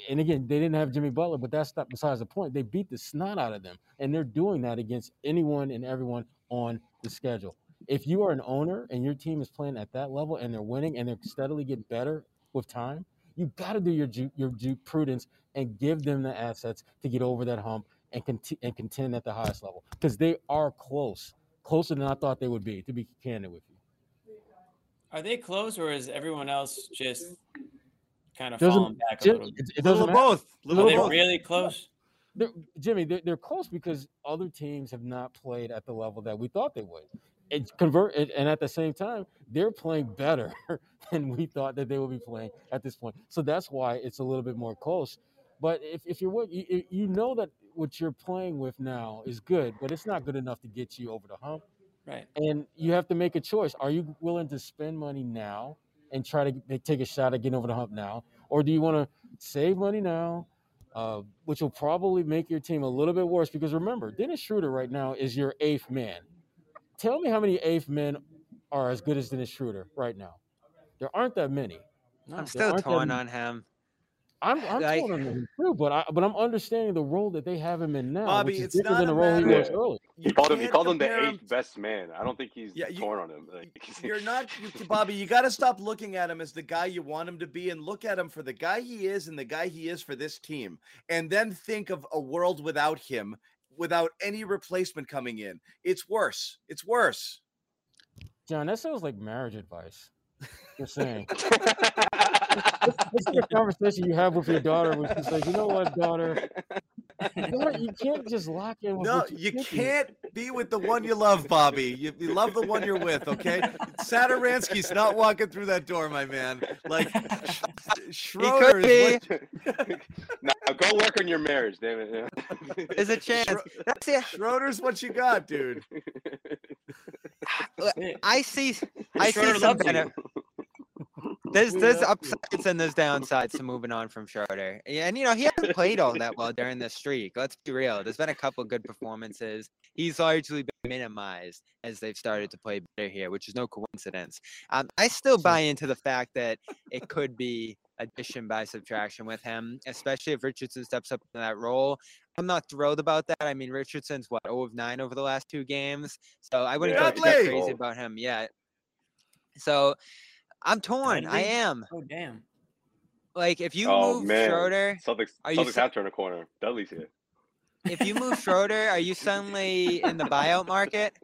and again, they didn't have Jimmy Butler, but that's not besides the point. They beat the snot out of them, and they're doing that against anyone and everyone on the schedule. If you are an owner and your team is playing at that level and they're winning and they're steadily getting better with time, You got to do your due, your due prudence and give them the assets to get over that hump and conti- and contend at the highest level because they are close, closer than I thought they would be. To be candid with you, Are they close, or is everyone else just kind of Doesn't- falling back a Jim, little? it, it Little doesn't of matter. both. Are they both. really close? They're, Jimmy, they're, they're close because other teams have not played at the level that we thought they would. It convert it, and at the same time, they're playing better than we thought that they would be playing at this point. So that's why it's a little bit more close. But if, if you're what you, you- you know that what you're playing with now is good, but it's not good enough to get you over the hump. Right. And you have to make a choice. Are you willing to spend money now and try to get- take a shot at getting over the hump now? Or do you want to save money now, uh, which will probably make your team a little bit worse? Because remember, Dennis Schroeder right now is your eighth man. Tell me how many eighth men are as good as Dennis Schroeder right now? There aren't that many. No. I'm still aren't torn on him. I'm, I'm Like- torn on him too, but I but I'm understanding the role that they have him in now, Bobby, which is it's different not than the a role he matter- was earlier. He called him. He called him the compare him eighth best man. I don't think he's Yeah, you- torn on him. Like, You're not, you, Bobby. You got to stop looking at him as the guy you want him to be, and look at him for the guy he is and the guy he is for this team, and then think of a world without him, without any replacement coming in. It's worse. It's worse. John, that sounds like marriage advice. Just saying. It's is a conversation you have with your daughter, which is like, you know what, daughter, you, gotta- you can't just lock in with No, what you thinking. can't be with the one you love, Bobby. You, you love the one you're with, okay? Saturansky's not walking through that door, my man. Like Schroeder is what, now go work on your marriage, damn it. There's a chance. Schro- That's it. Schroeder's what you got, dude. Ah, I see. I see Schroeder some loves you. benefit. There's there's upsides and there's downsides to moving on from Schroeder. Yeah, And you know he hasn't played all that well during this streak. Let's be real. There's been a couple good performances. He's largely been minimized as they've started to play better here, which is no coincidence. Um, I still buy into the fact that it could be addition by subtraction with him, especially if Richardson steps up in that role. I'm not thrilled about that. I mean, Richardson's what 0 of 9 over the last two games, so I wouldn't Yeah, go crazy about him yet. So I'm torn. I am. Oh damn. Like if you oh move man, Schroeder, Celtics, Are you Celtics sa- have turned a corner. Dudley's here. if you move Schroeder, are you suddenly in the buyout market?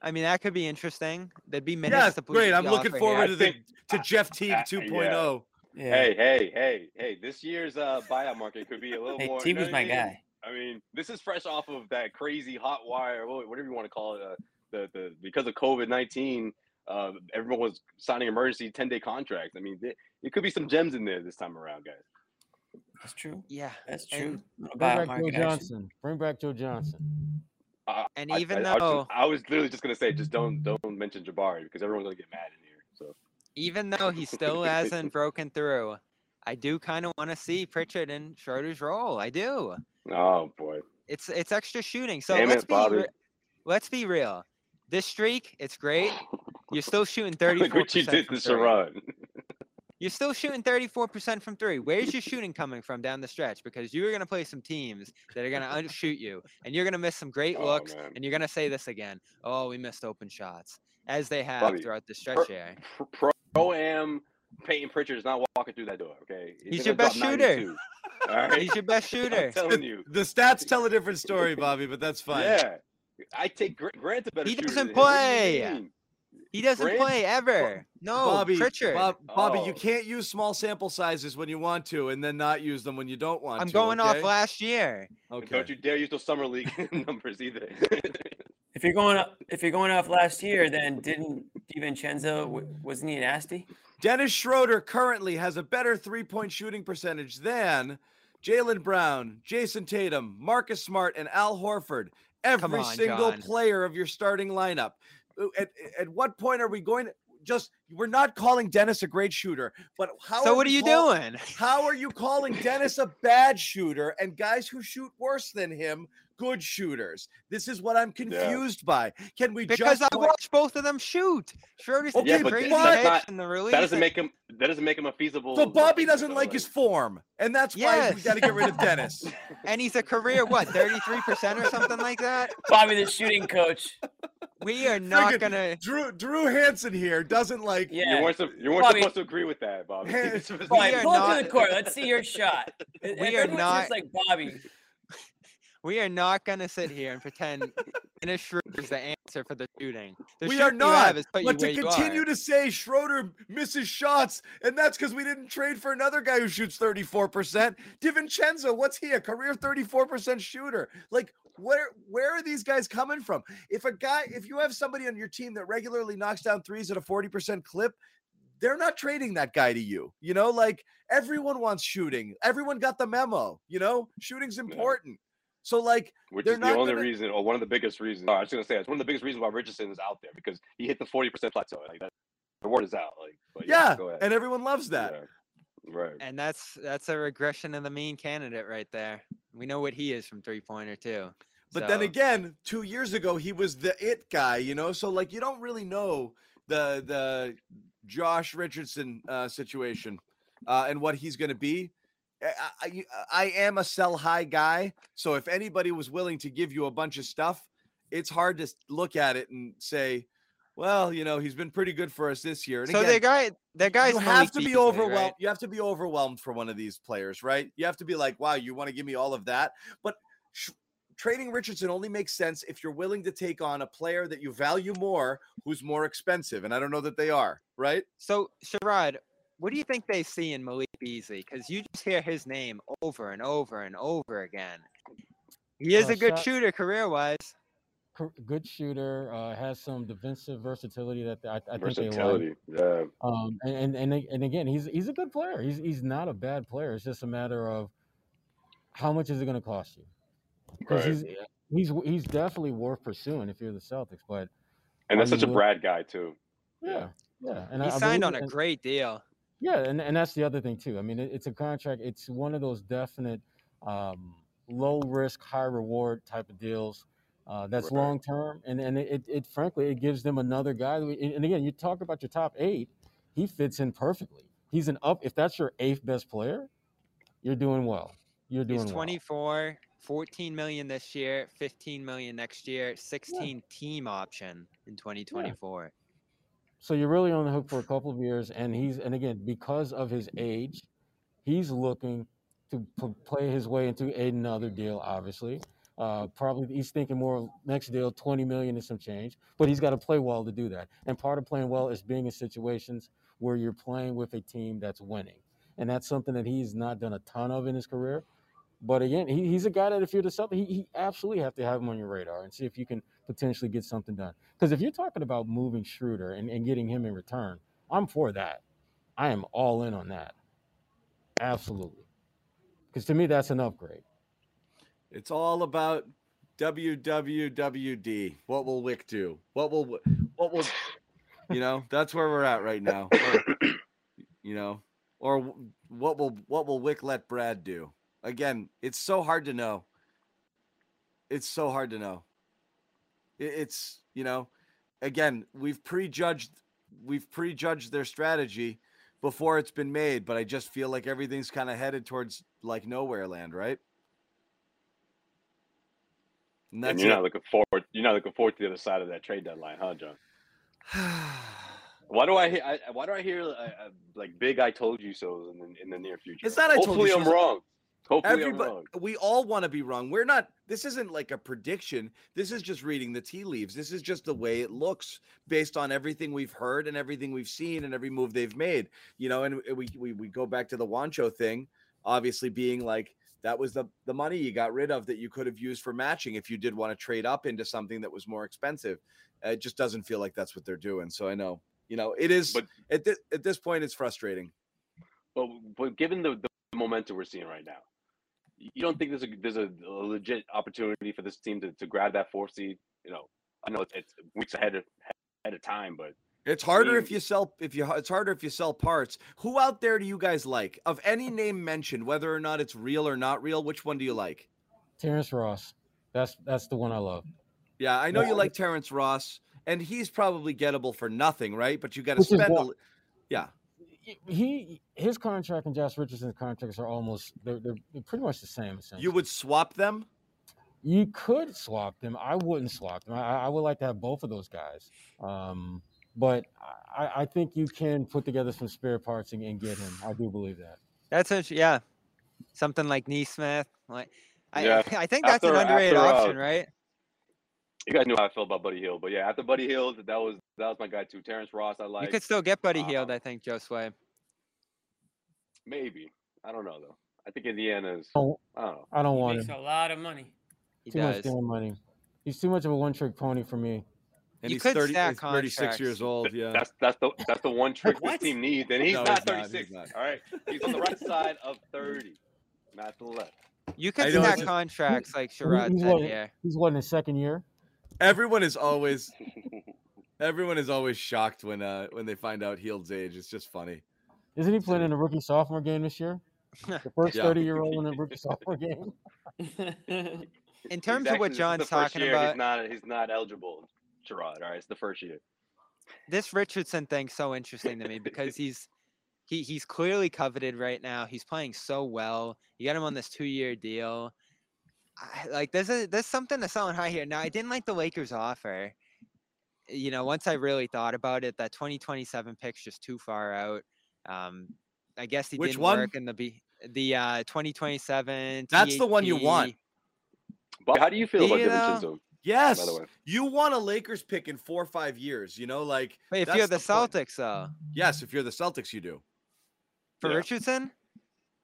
I mean, that could be interesting. There'd be minutes Yeah, to put great. I'm looking offer forward here. to I the to Jeff Teague uh, 2.0. Yeah. Hey, hey, hey, hey! This year's uh, buyout market could be a little Hey, more. Teague was what I my mean? guy. I mean, this is fresh off of that crazy hot wire, whatever you want to call it. Uh, the the because of COVID nineteen, uh, everyone was signing emergency ten day contracts. I mean, there, there could be some gems in there this time around, guys. That's true. Yeah, That's And true. Bring back Joe market action. Johnson. Bring back Joe Johnson. I- and I- even I, I, though was, I was literally just gonna say, just don't don't mention Jabari because everyone's gonna get mad in here. So even though he still hasn't broken through, I do kind of want to see Pritchard in Schroeder's role. I do. oh boy, It's it's extra shooting. So Damn let's it, be Bobby. re- let's be real. This streak, it's great. You're still shooting 34% look what you did from to three. Sharon. You're still shooting 34% from three. Where's your shooting coming from down the stretch? Because you're going to play some teams that are going to shoot you, and you're going to miss some great Oh, looks, man. and you're going to say this again. Oh, we missed open shots, as they have Bobby, throughout the stretch here. Pro, pro am Payton Pritchard is not walking through that door. Okay, He's gonna your best shooter. All right, He's your best shooter. I'm telling you. The stats tell a different story, Bobby, but that's fine. Yeah, I take Gra- Grant a better He doesn't than him. What do you play. Mean? He doesn't Grant? play ever. No, Bobby, Pritchard. Bob, Bobby, you Oh. can't use small sample sizes when you want to, and then not use them when you don't want to. I'm going okay? off last year. And Okay. Don't you dare use those summer league numbers either. If you're going up, if you're going off last year, then didn't DiVincenzo w- wasn't he nasty? Dennis Schroeder currently has a better three-point shooting percentage than Jaylen Brown, Jayson Tatum, Marcus Smart, and Al Horford. Every on, single John. player of your starting lineup. At, at what point are we going to just? We're not calling Dennis a great shooter, but how? so are what are you call- doing? How are you calling Dennis a bad shooter and guys who shoot worse than him good shooters? This is what I'm confused by. Can we Because just I point- watched both of them shoot. Schroeder's Okay, yeah, but crazy not- and the release. that doesn't make him. That doesn't make him a feasible. So Bobby doesn't so, like his form, and that's why we got to get rid of Dennis. and he's a career what 33% or something like that. Bobby, the shooting coach. We are not Friggin' gonna. Drew Drew Hanlen here doesn't like. Yeah. You weren't, su- you weren't Bobby- supposed to agree with that, Bobby. Hey, This was- Bobby, are pull it to the court. Let's see your shot. We If are not- looks like Bobby. We are not gonna sit here and pretend Dennis Schroeder's the answer for the shooting. The we shooting are not. is put you But to where you continue are. to say Schroeder misses shots, and that's because we didn't trade for another guy who shoots 34%. DiVincenzo, what's he? A career 34% shooter. Like, where where are these guys coming from? If a guy, if you have somebody on your team that regularly knocks down threes at a 40% clip, they're not trading that guy to you. You know, like everyone wants shooting. Everyone got the memo, you know, shooting's important. So, like, Which is the only gonna- reason, or one of the biggest reasons. I was gonna say it's one of the biggest reasons why Richardson is out there because he hit the forty percent plateau. Like that, the word is out. Like, but yeah, go ahead. and everyone loves that. Yeah. Right. And that's that's a regression of the mean candidate right there. We know what he is from three pointer too. But then again, two years ago he was the it guy, you know. So like you don't really know the the Josh Richardson uh, situation uh, and what he's going to be. I, I I am a sell high guy, so if anybody was willing to give you a bunch of stuff, it's hard to look at it and say, well, you know, he's been pretty good for us this year. And so again, their guy, their guys you have to be overwhelmed. right? You have to be overwhelmed for one of these players, right? You have to be like, wow, you want to give me all of that. But sh- trading Richardson only makes sense if you're willing to take on a player that you value more, who's more expensive. And I don't know that they are, right? So Sherrod, what do you think they see in Malik Beasley? Because you just hear his name over and over and over again. He is Uh, a good shot- shooter career wise. Cor- Good shooter, uh, has some defensive versatility that I, I think they like. Versatility. Yeah. Um, and and and, and again, he's he's a good player. He's he's not a bad player. It's just a matter of how much is it going to cost you? Because Right. he's he's he's definitely worth pursuing if you're the Celtics. But And that's Are such a you- Brad guy too. yeah, yeah, and He I, I signed believe on a great deal. Yeah, and, and that's the other thing too. I mean, it, it's a contract. It's one of those definite um, low risk, high reward type of deals. Uh, that's Right. long term, and and it, it, frankly it gives them another guy. And again, you talk about your top eight, he fits in perfectly. He's an up. If that's your eighth best player, you're doing well. You're doing He's well. 24, 14 million this year, 15 million next year, 16 team option in 2024. So you're really on the hook for a couple of years, and he's and again because of his age, he's looking to p- play his way into another deal. Obviously, uh, probably he's thinking more next deal, twenty million and some change. But he's got to play well to do that. And part of playing well is being in situations where you're playing with a team that's winning, and that's something that he's not done a ton of in his career. But again, he, he's a guy that if you're the Celtics, he, he absolutely have to have him on your radar and see if you can potentially get something done. Because if you're talking about moving Schroeder and, and getting him in return, I'm for that. I am all in on that. Absolutely. Because to me, that's an upgrade. It's all about WWWD. What will Wyc do? What will what will you know? That's where we're at right now. Or, you know, or what will what will Wyc let Brad do? Again, it's so hard to know. It's so hard to know. It's you know, again, we've prejudged we've prejudged their strategy before it's been made, but I just feel like everything's kind of headed towards like nowhere land, right? And And you're it. not looking forward. You're not looking forward to the other side of that trade deadline, huh, John? Why do I hear? I, why do I hear uh, uh, like big "I told you so" in the, in the near future? It's not I told you Hopefully, I'm wrong. Hopefully, I'm wrong. we all want to be wrong. We're not. This isn't like a prediction. This is just reading the tea leaves. This is just the way it looks based on everything we've heard and everything we've seen and every move they've made. You know, and we we, we go back to the Juancho thing, obviously being like that was the the money you got rid of that you could have used for matching if you did want to trade up into something that was more expensive. Uh, It just doesn't feel like that's what they're doing. So I know, you know, it is. But- at this at this point, it's frustrating. But, but given the, the momentum we're seeing right now, you don't think there's a there's a, a legit opportunity for this team to, to grab that four seed? You know, I know it's, it's weeks ahead of ahead of time, but It's harder if mean- you sell if you it's harder if you sell parts. Who out there do you guys like? Of any name mentioned, whether or not it's real or not real, which one do you like? Terrence Ross. That's that's the one I love. Yeah, I know you like Terrence Ross, and he's probably gettable for nothing, right? But you got to Which is spend. A, yeah, He his contract and Josh Richardson's contracts are almost they're, they're pretty much the same. You would swap them. You could swap them. I wouldn't swap them. I, I would like to have both of those guys. Um, but I, I think you can put together some spare parts and, and get him. I do believe that. That's a, yeah, something like Nesmith. Like, I, Yeah. I think that's an underrated after, uh, option, right? You guys knew how I felt about Buddy Hield, but yeah, after Buddy Hield, that was that was my guy too. Terrence Ross, I like. you could still get Buddy uh, Hield, I think, Josue. Maybe I don't know though. I think Indiana's. Oh, I don't know. I don't He want makes him. a lot of money. He Too much damn money. He's too much of a one-trick pony for me. And You he's could 30, stack he's 36 years old. Yeah. That's that's the that's the one trick this What? team needs, and he's No, not he's not, he's 36. not. All right, he's on the right side of 30, not the left. You could I know, stack just- contracts like Sherrod he's said what- here. He's what in his second year? Everyone is always everyone is always shocked when uh when they find out Hield's age. It's just funny. Isn't he playing in a rookie sophomore game this year? The first Yeah. 30 year old in a rookie sophomore game? In terms He's of what actually- this is John's talking year, about, he's not he's not eligible. Sherrod, all right, it's the first year. this Richardson thing's so interesting to me because he's he he's clearly coveted right now. He's playing so well. You got him on this two year deal. I, like there's a there's something to selling high here. Now I didn't like the Lakers offer. You know, once I really thought about it, that 2027 pick's just too far out. Um, I guess he Which didn't one? work in the B the uh 2027. That's the one you want. But how do you feel Do about you David though? Chisholm? Yes. By the way, You want a Lakers pick in four or five years, you know, like But if you're the, point. Celtics, though, Yes, if you're the Celtics, you do. for Yeah. Richardson,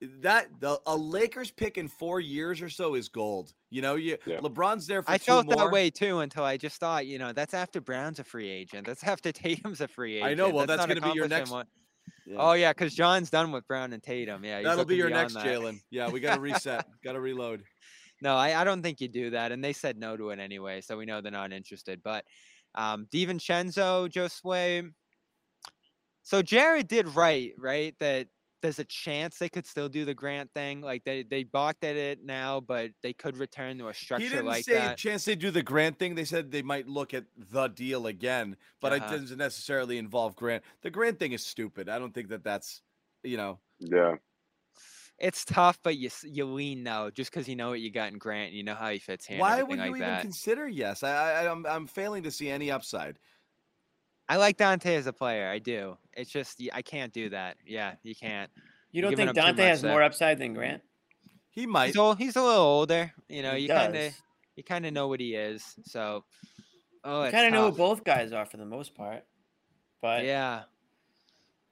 That the a Lakers pick in four years or so is gold. You know, you Yeah. LeBron's there for I two felt more. that way too until I just thought, you know, that's after Brown's a free agent. That's after Tatum's a free agent. I know, well, that's not gonna be your next- what- Yeah. Oh yeah, because John's done with Brown and Tatum. Yeah, That'll be your next that. Jaylen. Yeah, we got to reset. got to reload. No, I, I don't think you do that. And they said no to it anyway, so we know they're not interested. But um DiVincenzo, Josue. So Jared did right, right? That there's a chance they could still do the grant thing. Like they they balked at it now, but they could return to a He structure didn't like say that. chance they do the Grant thing. They said they might look at the deal again, but Uh-huh. it doesn't necessarily involve Grant. The Grant thing is stupid. I don't think that that's you know. yeah. It's tough, but you you lean no, just because you know what you got in Grant, and you know how he fits here. Why would you like even that. consider yes? I, I I'm I'm failing to see any upside. I like Donte as a player. I do. It's just I can't do that. Yeah, you can't. You don't think Donte has there. more upside than Grant? He might. He's old, he's a little older. You know, He you kind of you kind of know what he is. So, oh, I kind of know who both guys are for the most part, but Yeah,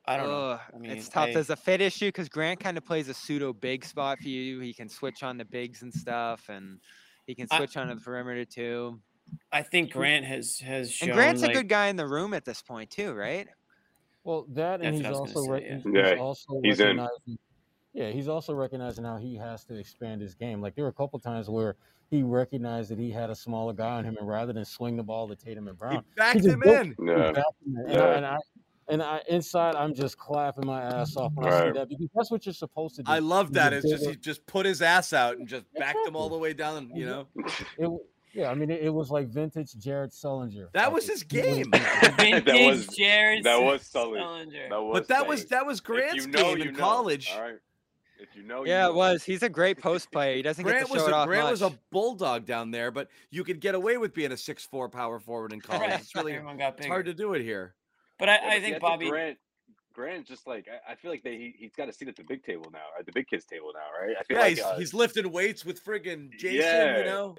I don't know. I mean, it's tough. I- There's a fit issue because Grant kind of plays a pseudo big spot for you. He can switch on the bigs and stuff, and he can I- switch on the perimeter too. I think Grant has has shown And Grant's like, a good guy in the room at this point too, right? Well, that and That's he's what I was also gonna rec- say, yeah. he's Yeah, also he's in. recognizing. Yeah, he's also recognizing how he has to expand his game. Like there were a couple times where he recognized that he had a smaller guy on him, and rather than swing the ball to Tatum and He Brown, backed just him in. he Yeah. backed him in. And, Yeah. I, and I and I inside I'm just clapping my ass off when I see that because that's what you're supposed to do. I love He's that. It's just bigger- he just put his ass out and just backed him all the way down. You know, It, w- yeah, I mean it, it was like vintage Jared Sullinger. That Like, was his game. vintage That was- Jared that was S- Sully. Sullinger. That was but that was that was Grant's you know, game you in know, college. All right. If you know, you Yeah, know. it was. He's a great post player. He doesn't Grant get to was show it a off Grant much. was a bulldog down there, but you could get away with being a six four power forward in college. It's really it's hard to do it here. But I, Yeah, I think Bobby. Grant, Grant just like I, I feel like they he, he's got a seat at the big table now, at the big kids table now, right? I feel Yeah, like he's, uh, he's lifting weights with friggin' Jayson. Yeah. You know,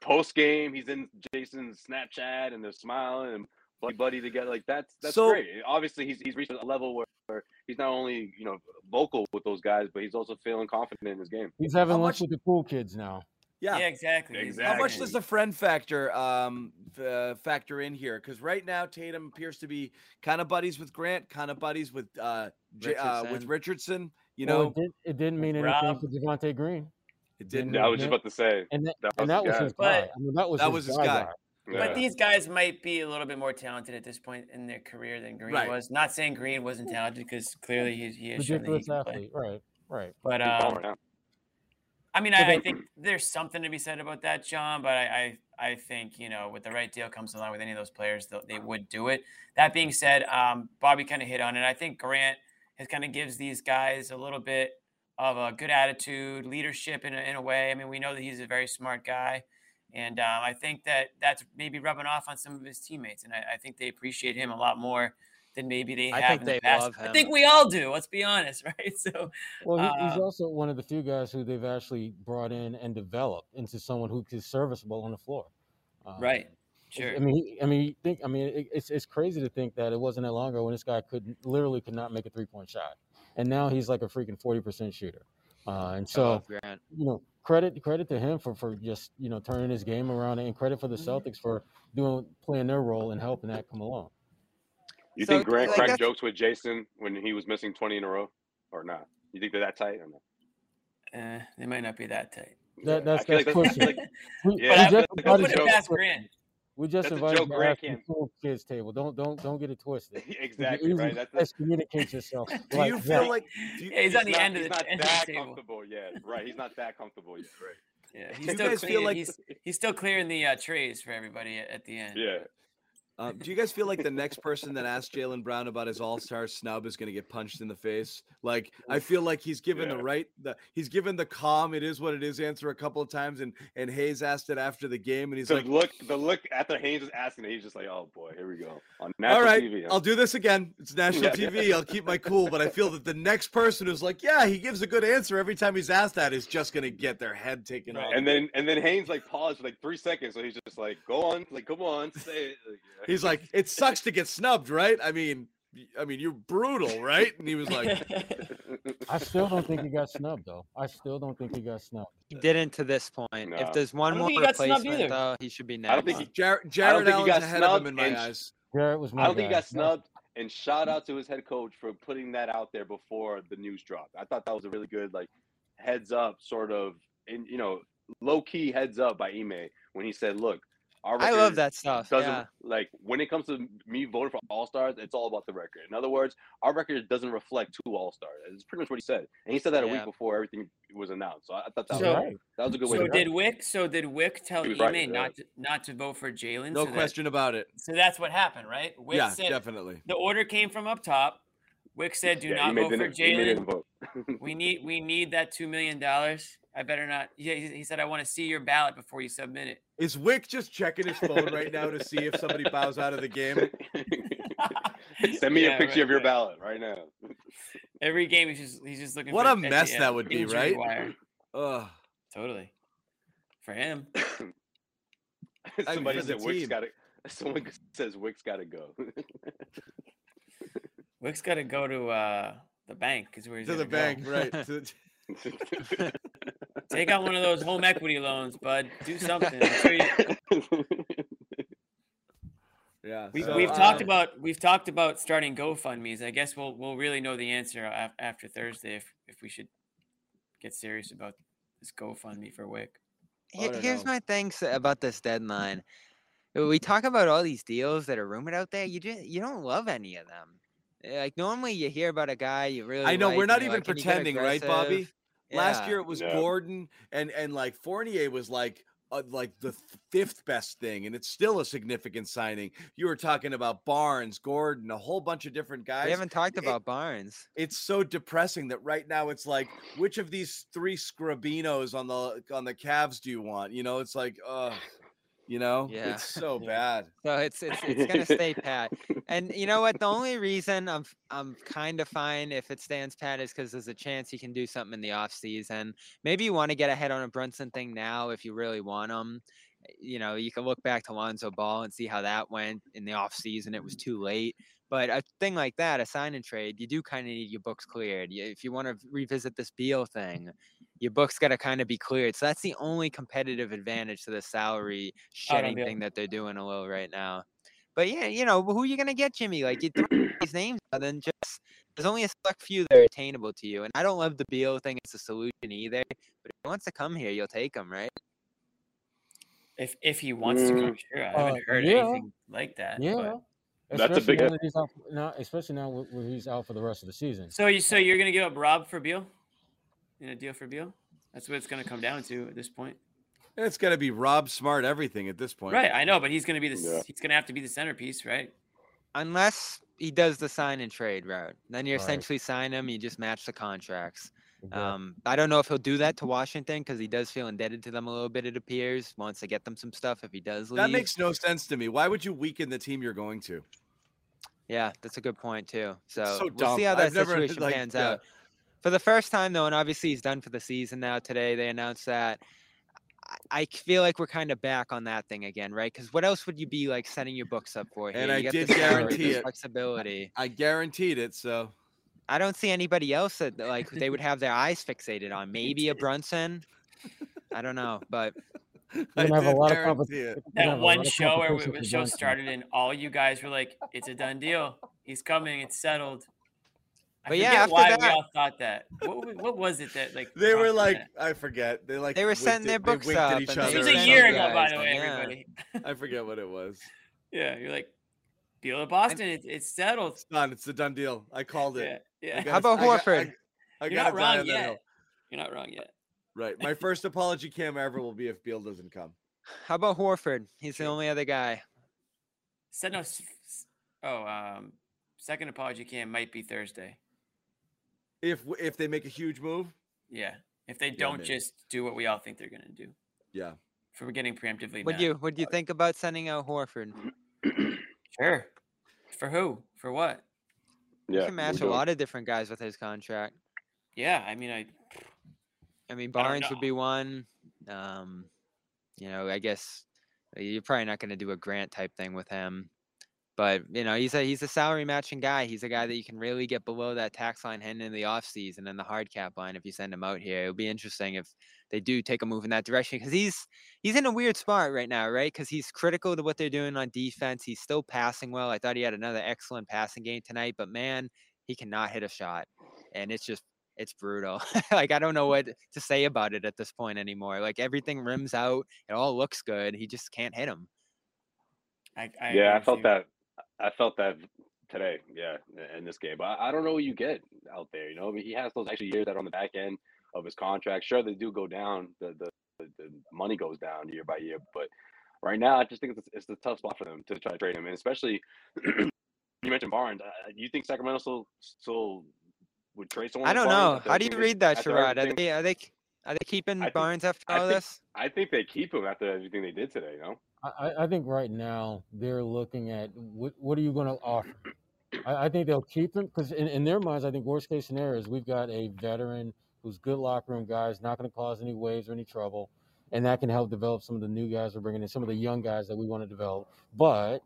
post game, he's in Jayson's Snapchat and they're smiling and buddy buddy together. Like that's that's So- great. Obviously, he's he's reached a level where, where he's not only you know vocal with those guys, but he's also feeling confident in his game. He's having How lunch much- with the cool kids now. Yeah. Yeah, exactly. Exactly. How much does the friend factor um uh, factor in here? Because right now Tatum appears to be kind of buddies with Grant, kind of buddies with uh, J- uh with Richardson. Richardson. You Well, know, it, did, it didn't mean anything Rob. for Javonte Green, it didn't. Yeah, I was just about to say and that, that was, and that was the his guy. guy. But- I mean, that was That his was his guy. guy. guy. But these guys might be a little bit more talented at this point in their career than Green Right. was. Not saying Green wasn't talented because clearly he's he has shown that he Ridiculous can play. athlete, right? Right. But um, right now. I mean, I, I think there's something to be said about that, John. But I, I, I think you know, with the right deal comes along with any of those players, they would do it. That being said, um, Bobby kind of hit on it. I think Grant has kind of gives these guys a little bit of a good attitude, leadership in a, in a way. I mean, we know that he's a very smart guy. And um, I think that that's maybe rubbing off on some of his teammates, and I, I think they appreciate him a lot more than maybe they I have think in the they past. love I think we all do. Let's be honest, right? So Well, he, he's Uh, also one of the few guys who they've actually brought in and developed into someone who is serviceable on the floor. Um, right, sure. I mean, I mean, you think. I mean, it, it's it's crazy to think that it wasn't that long ago when this guy could literally could not make a three point shot, and now he's like a freaking forty percent shooter. Uh, and so, love Grant. you know, credit credit to him for for just you know turning his game around, and credit for the Mm-hmm. Celtics for doing playing their role and helping that come along. You So, think Grant like, cracked jokes with Jayson when he was missing 20 in a row or not? You think they're that tight or not? Uh, they might not be that tight. That, that's feel that's like that's- pushing. like- We, Yeah, we just but like don't a put it joke. past Grant. we just that's invited joke you to Grant the kids table. Don't don't don't get it twisted. You can exactly right. easily That's the, excommunicate yourself. Do like you that. feel like do you, Yeah, he's on the not, end of the, not end of that table. comfortable yet. Right. He's not that comfortable yet. Right. Yeah, Do he's still guys clearing, like- he's he's still clearing the uh, trays for everybody at, at the end. Yeah. Um, do you guys feel like the next person that asks Jaylen Brown about his All Star snub is going to get punched in the face? Like I feel like he's given the right, the he's given the calm, it is what it is answer a couple of times, and and Haynes asked it after the game, and he's The like, look, the look after Haynes was asking it, he's just like, "Oh boy, here we go on national "All right, TV." I'll do this again. It's national Yeah. TV. I'll keep my cool." But I feel that the next person who's like, "Yeah, he gives a good answer every time he's asked that," is just going to get their head taken off. And then and then Haynes like paused for like three seconds, so he's just like, "Go on, like come on, say it." Like, yeah. He's like, "It sucks to get snubbed, right? I mean, y- I mean, you're brutal, right?" And he was like, I still don't think he got snubbed though. I still don't think he got snubbed. He didn't to this point. No. If there's one more he replacement, though, he should be next. I don't think he- Jar- Jared think he Allen's got ahead of him snubbed in my and- eyes. Garrett was my I don't think he got snubbed. And shout out to his head coach for putting that out there before the news dropped. I thought that was a really good like heads up sort of, and you know, low key heads up by Ime when he said, "Look, our I love that stuff. doesn't Yeah. like when it comes to me voting for All Stars, it's all about the record. In other words, our record doesn't reflect two All Stars. It's pretty much what he said, and he said that a week before everything was announced. So I, I thought that So- was right. that was a good way So to go. did Wyc? So did Wyc tell He was Ime right, yeah. not to, not to vote for Jaylen? No so that- question about it. so that's what happened, right? Wyc yeah, said definitely. the order came from up top. Wyc said, "Do Yeah, not vote for didn't- Ime didn't Jaylen. We need we need that two million dollars. I better not." Yeah, he, he said, "I want to see your ballot before you submit it. Is Wyc just checking his phone right now to see if somebody bows out of the game? Send me Yeah, a picture right, of your right. ballot right now. Every game, he's just he's just looking. What for a the mess end, that would be, right? wire. Ugh. Totally. For him. Somebody for the said Wyc's team. got to. Someone says Wyc's got to go. Wyc's got to go to uh, the bank. Is where he's To the gonna go. bank, right? to- Take out one of those home equity loans, bud. Do something. I'm sure you- yeah. we, so, we've uh, talked about we've talked about starting GoFundmes. I guess we'll we'll really know the answer af- after Thursday if if we should get serious about this GoFundMe for Wyc. I here's know. my things about this deadline. We talk about all these deals that are rumored out there. You just you don't love any of them. Like normally you hear about a guy you really. I know like, we're not even like, "Can you get pretending, right, Bobby? Aggressive?" Last year it was Yeah. Gordon and and like Fournier was like uh, like the fifth best thing, and it's still a significant signing. You were talking about Barnes, Gordon, a whole bunch of different guys. We haven't talked It- about Barnes. it's so depressing that right now it's like which of these three scrabinos on the on the Cavs do you want? You know, it's like uh you know, Yeah. it's so Yeah. bad. So it's it's it's gonna stay pat. And you know what? The only reason I'm I'm kind of fine if it stands pat is because there's a chance you can do something in the off season. Maybe you want to get ahead on a Brunson thing now if you really want him. Eh, you know, you can look back to Lonzo Ball and see how that went in the off season. It was too late. But a thing like that, a sign and trade, you do kind of need your books cleared. If you want to revisit this Beal thing, your book's got to kind of be cleared. So that's the only competitive advantage to the salary shedding thing that they're doing a little right now. But yeah, you know, who are you gonna get, Jimmy? Like you throw these names, out, then just there's only a select few that are attainable to you. And I don't love the Beal thing as a solution either. But if he wants to come here, you'll take him, right? If if he wants to come, here, I haven't Uh, heard yeah. anything like that. Yeah. but- That's a Especially big now if. he's out now, especially now wh- where he's out for the rest of the season. So you so you're gonna give up Rob for Beal? In a deal for Beal? That's what it's gonna come down to at this point. It's got to be Rob Smart everything at this point. Right, I know, but he's gonna be the Yeah. he's gonna have to be the centerpiece, right? Unless he does the sign and trade route, then you Right. essentially sign him. You just match the contracts. Exactly. Um, I don't know if he'll do that to Washington because he does feel indebted to them a little bit. It appears wants to get them some stuff if he does leave. That makes no sense to me. Why would you weaken the team you're going to? Yeah, that's a good point too. So, so we'll see how that I've never, situation like, pans yeah. out. For the first time though, and obviously he's done for the season now. Today they announced that. I- I feel like we're kind of back on that thing again, right? Because what else would you be like setting your books up for here? And I You got the did guarantee there's it. flexibility. I guaranteed it. So I don't see anybody else that like they would have their eyes fixated on. Maybe a Brunson. I don't know, but I have a lot of guarantee competition. it. We're gonna that one show where competition we- for the show started and all you guys were like, "It's a done deal. He's coming. It's settled." I But yeah, after why we all thought that. What, what was it that like They were like, that? I forget. They like They were winked setting at- their they books winked at up each and This other. was a year saying ago, by the way, yeah. everybody. I forget what it was. Yeah, you're like, deal to Boston. It's, it's settled. It's done. It's a done deal. I called it. Yeah, yeah. gotta- How about I Horford? I, I You're gotta not wrong on that hill. yet. You're not wrong yet. Right. My first apology cam ever will be if Beal doesn't come. how about Horford? He's the only other guy. Said no. s- s- Oh, um, second apology cam might be Thursday. If if they make a huge move, Yeah, if they don't maybe. just do what we all think they're gonna do. yeah. If we're getting preemptively, Would mad. you would you think about sending out Horford? Sure. For who? For what? Yeah, You Yeah, can match a we'll do it. lot of different guys with his contract. Yeah, I mean, I I mean, I Barnes would be one. Um, you know, I guess uh, you're probably not going to do a Grant type thing with him, but you know, he's a he's a salary matching guy. He's a guy that you can really get below that tax line heading in the off season and the hard cap line if you send him out here. It'll be interesting if they do take a move in that direction because he's he's in a weird spot right now, right? Because he's critical to what they're doing on defense. He's still passing well. I thought he had another excellent passing game tonight, but man, he cannot hit a shot, and it's just it's brutal. like I don't know what to say about it at this point anymore. Like everything rims out, it all looks good. He just can't hit them. I, I yeah, I felt you. that. I felt that today. Yeah, in this game, but I, I don't know what you get out there. You know, I mean, he has those extra years that are on the back end of his contract. Sure, they do go down. The the, the, money goes down year by year, but right now, I just think it's it's a tough spot for them to try to trade him, and especially you mentioned Barnes. Uh, you think Sacramento still still would trade someone? I don't know. How do you read that, Sherrod? Are they are they are they keeping think- Barnes after all think- this? I think they keep him after everything they did today. You know. I, I- think right now they're looking at what, what are you going to offer? I, I think they'll keep him because in, in their minds, I think worst case scenario is we've got a veteran who's good locker room guys, not going to cause any waves or any trouble, and that can help develop some of the new guys we're bringing in, some of the young guys that we want to develop. But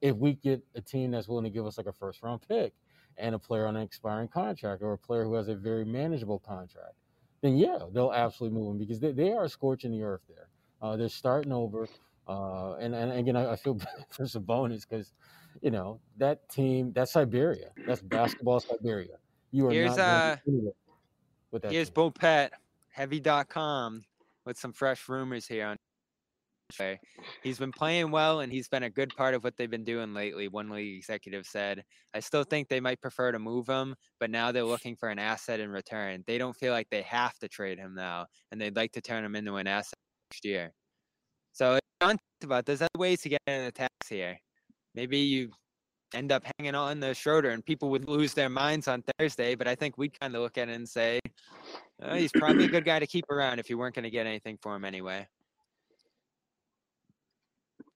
if we get a team that's willing to give us like a first round pick and a player on an expiring contract or a player who has a very manageable contract, then yeah, they'll absolutely move him because they, they are scorching the earth there. Uh, they're starting over. Uh, and, and again, I, I feel bad for Sabonis because, you know, that team, that's Siberia. That's basketball Siberia. You are Here's, not uh, with that Here's team. Bulpett, heavy.com, with some fresh rumors here on He's been playing well and he's been a good part of what they've been doing lately. One league executive said, I still think they might prefer to move him, but now they're looking for an asset in return. They don't feel like they have to trade him now, and they'd like to turn him into an asset next year. So, John talked about there's other ways to get an attacks here. Maybe you end up hanging on to Schroeder and people would lose their minds on Thursday, but I think we'd kind of look at it and say, "Uh, he's probably a good guy to keep around if you weren't going to get anything for him anyway.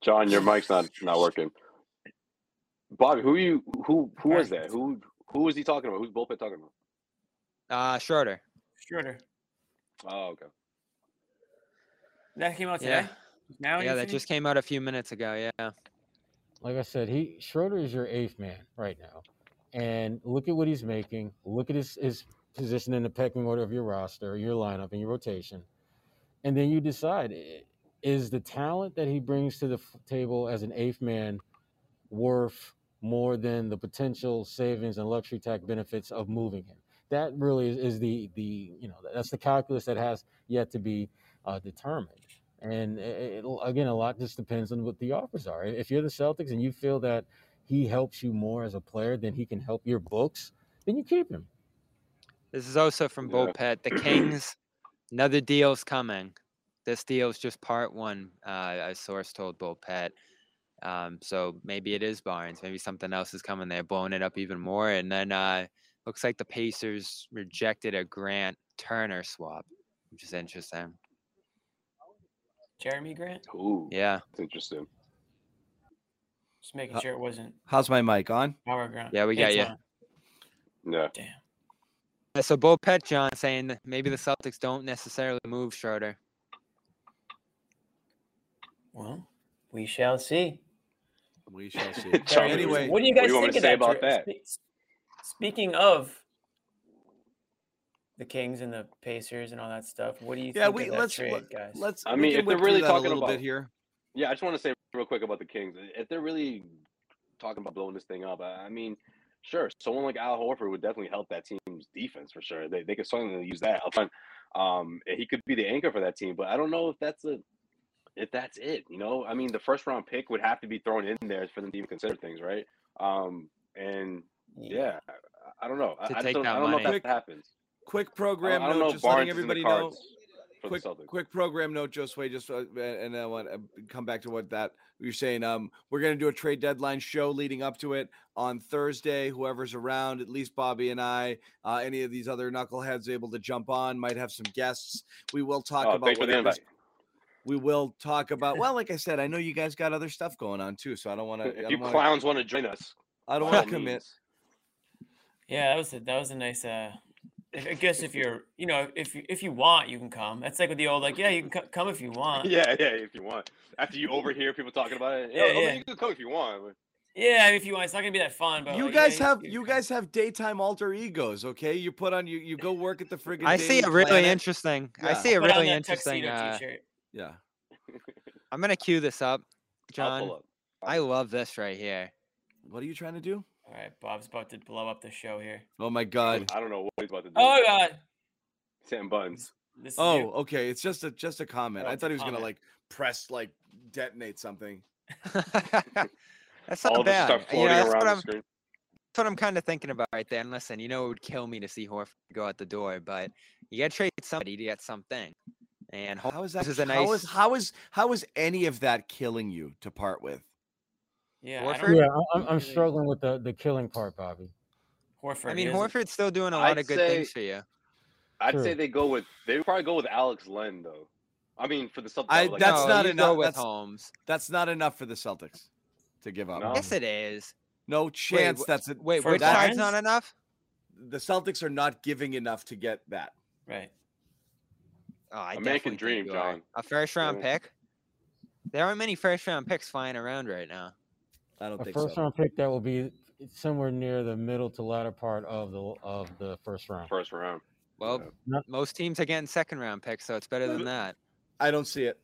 John, your mic's not not working. Bobby, who you who who was that? Who who was he talking about? Who's Bulpett talking about? Uh, Schroeder. Schroeder. Oh, okay. That came out Yeah. Today. Now Yeah, that just came out a few minutes ago. Yeah. Like I said, he Schroeder is your eighth man right now. And look at what he's making. Look at his, his position in the pecking order of your roster, your lineup, and your rotation. And then you decide is the talent that he brings to the f- table as an eighth man worth more than the potential savings and luxury tax benefits of moving him? That really is, is the the you know that's the calculus that has yet to be uh, determined. And it, it- again, a lot just depends on what the offers are. If you're the Celtics and you feel that he helps you more as a player than he can help your books, then you keep him. This is also from Yeah. Bulpett. The Kings, another deal's coming. This deal's just part one, uh, a source told Bulpett. Um, so maybe it is Barnes. Maybe something else is coming there, blowing it up even more. And then uh, looks like the Pacers rejected a grant Turner swap, which is interesting. Jerami Grant. Ooh, Yeah, it's interesting. Just making sure it wasn't How's my mic on? Power Grant. Yeah, we got It's you. on. Yeah. Damn. Uh, So Bulpett John saying that maybe the Celtics don't necessarily move Schroeder. Well, we shall see. We shall see. John, anyway, what do you what do guys you want me think to of say that? about that? spe- Speaking of the Kings and the Pacers and all that stuff, what do you yeah, think we of let's trade, let, guys? let's. I mean, can if they're really that a talking little bit about- here. Yeah, I just want to say real quick about the Kings. If they're really talking about blowing this thing up, I I mean, sure, someone like Al Horford would definitely help that team's defense for sure. They, they could certainly use that up front. Um, he could be the anchor for that team, but I don't know if that's a if that's it. You know, I mean, the first round pick would have to be thrown in there for them to even consider things, right? Um, and yeah, I, I don't know. I, To I, just take don't, that I don't know if that happens. Quick I don't, program I don't note, know just letting Barnes is in everybody know. quick, quick program note, Josue, just uh, and I want to come back to what that you're saying. Um, we're gonna do a trade deadline show leading up to it on Thursday. Whoever's around, at least Bobby and I, uh, any of these other knuckleheads able to jump on, might have some guests. We will talk Oh, about thanks for the invite. We will talk about. Well, like I said, I know you guys got other stuff going on too, so I don't want to. If you don't clowns want to join us, I don't want to commit. Yeah, that was a that was a nice. Uh, I I guess if you're, you know, if you if you want, you can come. That's like with the old, like, yeah, you can co- come if you want. Yeah, yeah, if you want. After you overhear people talking about it, yeah, Yeah, yeah. you can come if you want. But Yeah, if you want, it's not gonna be that fun. But You like, yeah, guys have can you guys have daytime alter egos, okay? You put on you you go work at the friggin' I see Daily a really Planet. interesting. I see a Put on really that interesting. Uh. Yeah. I'm gonna cue this up, I'll John. pull up. I love this right here. What are you trying to do? All right, Bob's about to blow up the show here. Oh my god. I don't know what he's about to do. Oh God, Sam Buns. this Oh, you. okay. It's just a just a comment. Oh, I thought he was gonna like press like detonate something. That's All not of us bad. start You know, floating that's around what the I'm. screen. That's what I'm kind of thinking about right there. And listen, you know, it would kill me to see Horford go out the door, but you got to trade somebody to get something. And How is that? this is a how is nice- how is how is any of that killing you to part with? Yeah, I Horford? don't, Yeah, I- I'm, I'm struggling with the, the killing part, Bobby. Horford. I mean, he Horford's still doing a lot I'd of good say- things for you. I'd True. say they go with they probably go with Alex Len though. I mean, for the Celtics, I- like, that's no, not enough. With That's- Holmes. That's not enough for the Celtics to give up. No. Yes, it is. No chance. wh- that's it. Wait, For which that- side's not enough? The Celtics are not giving enough to get that. right. Oh, I A man can think dream. John. A first round Yeah. pick. There aren't many first round picks flying around right now. I don't A think first so. round pick that will be somewhere near the middle to latter part of the of the first round. first round. Well, Yeah. Most teams are getting second round picks, so it's better than that. I don't see it.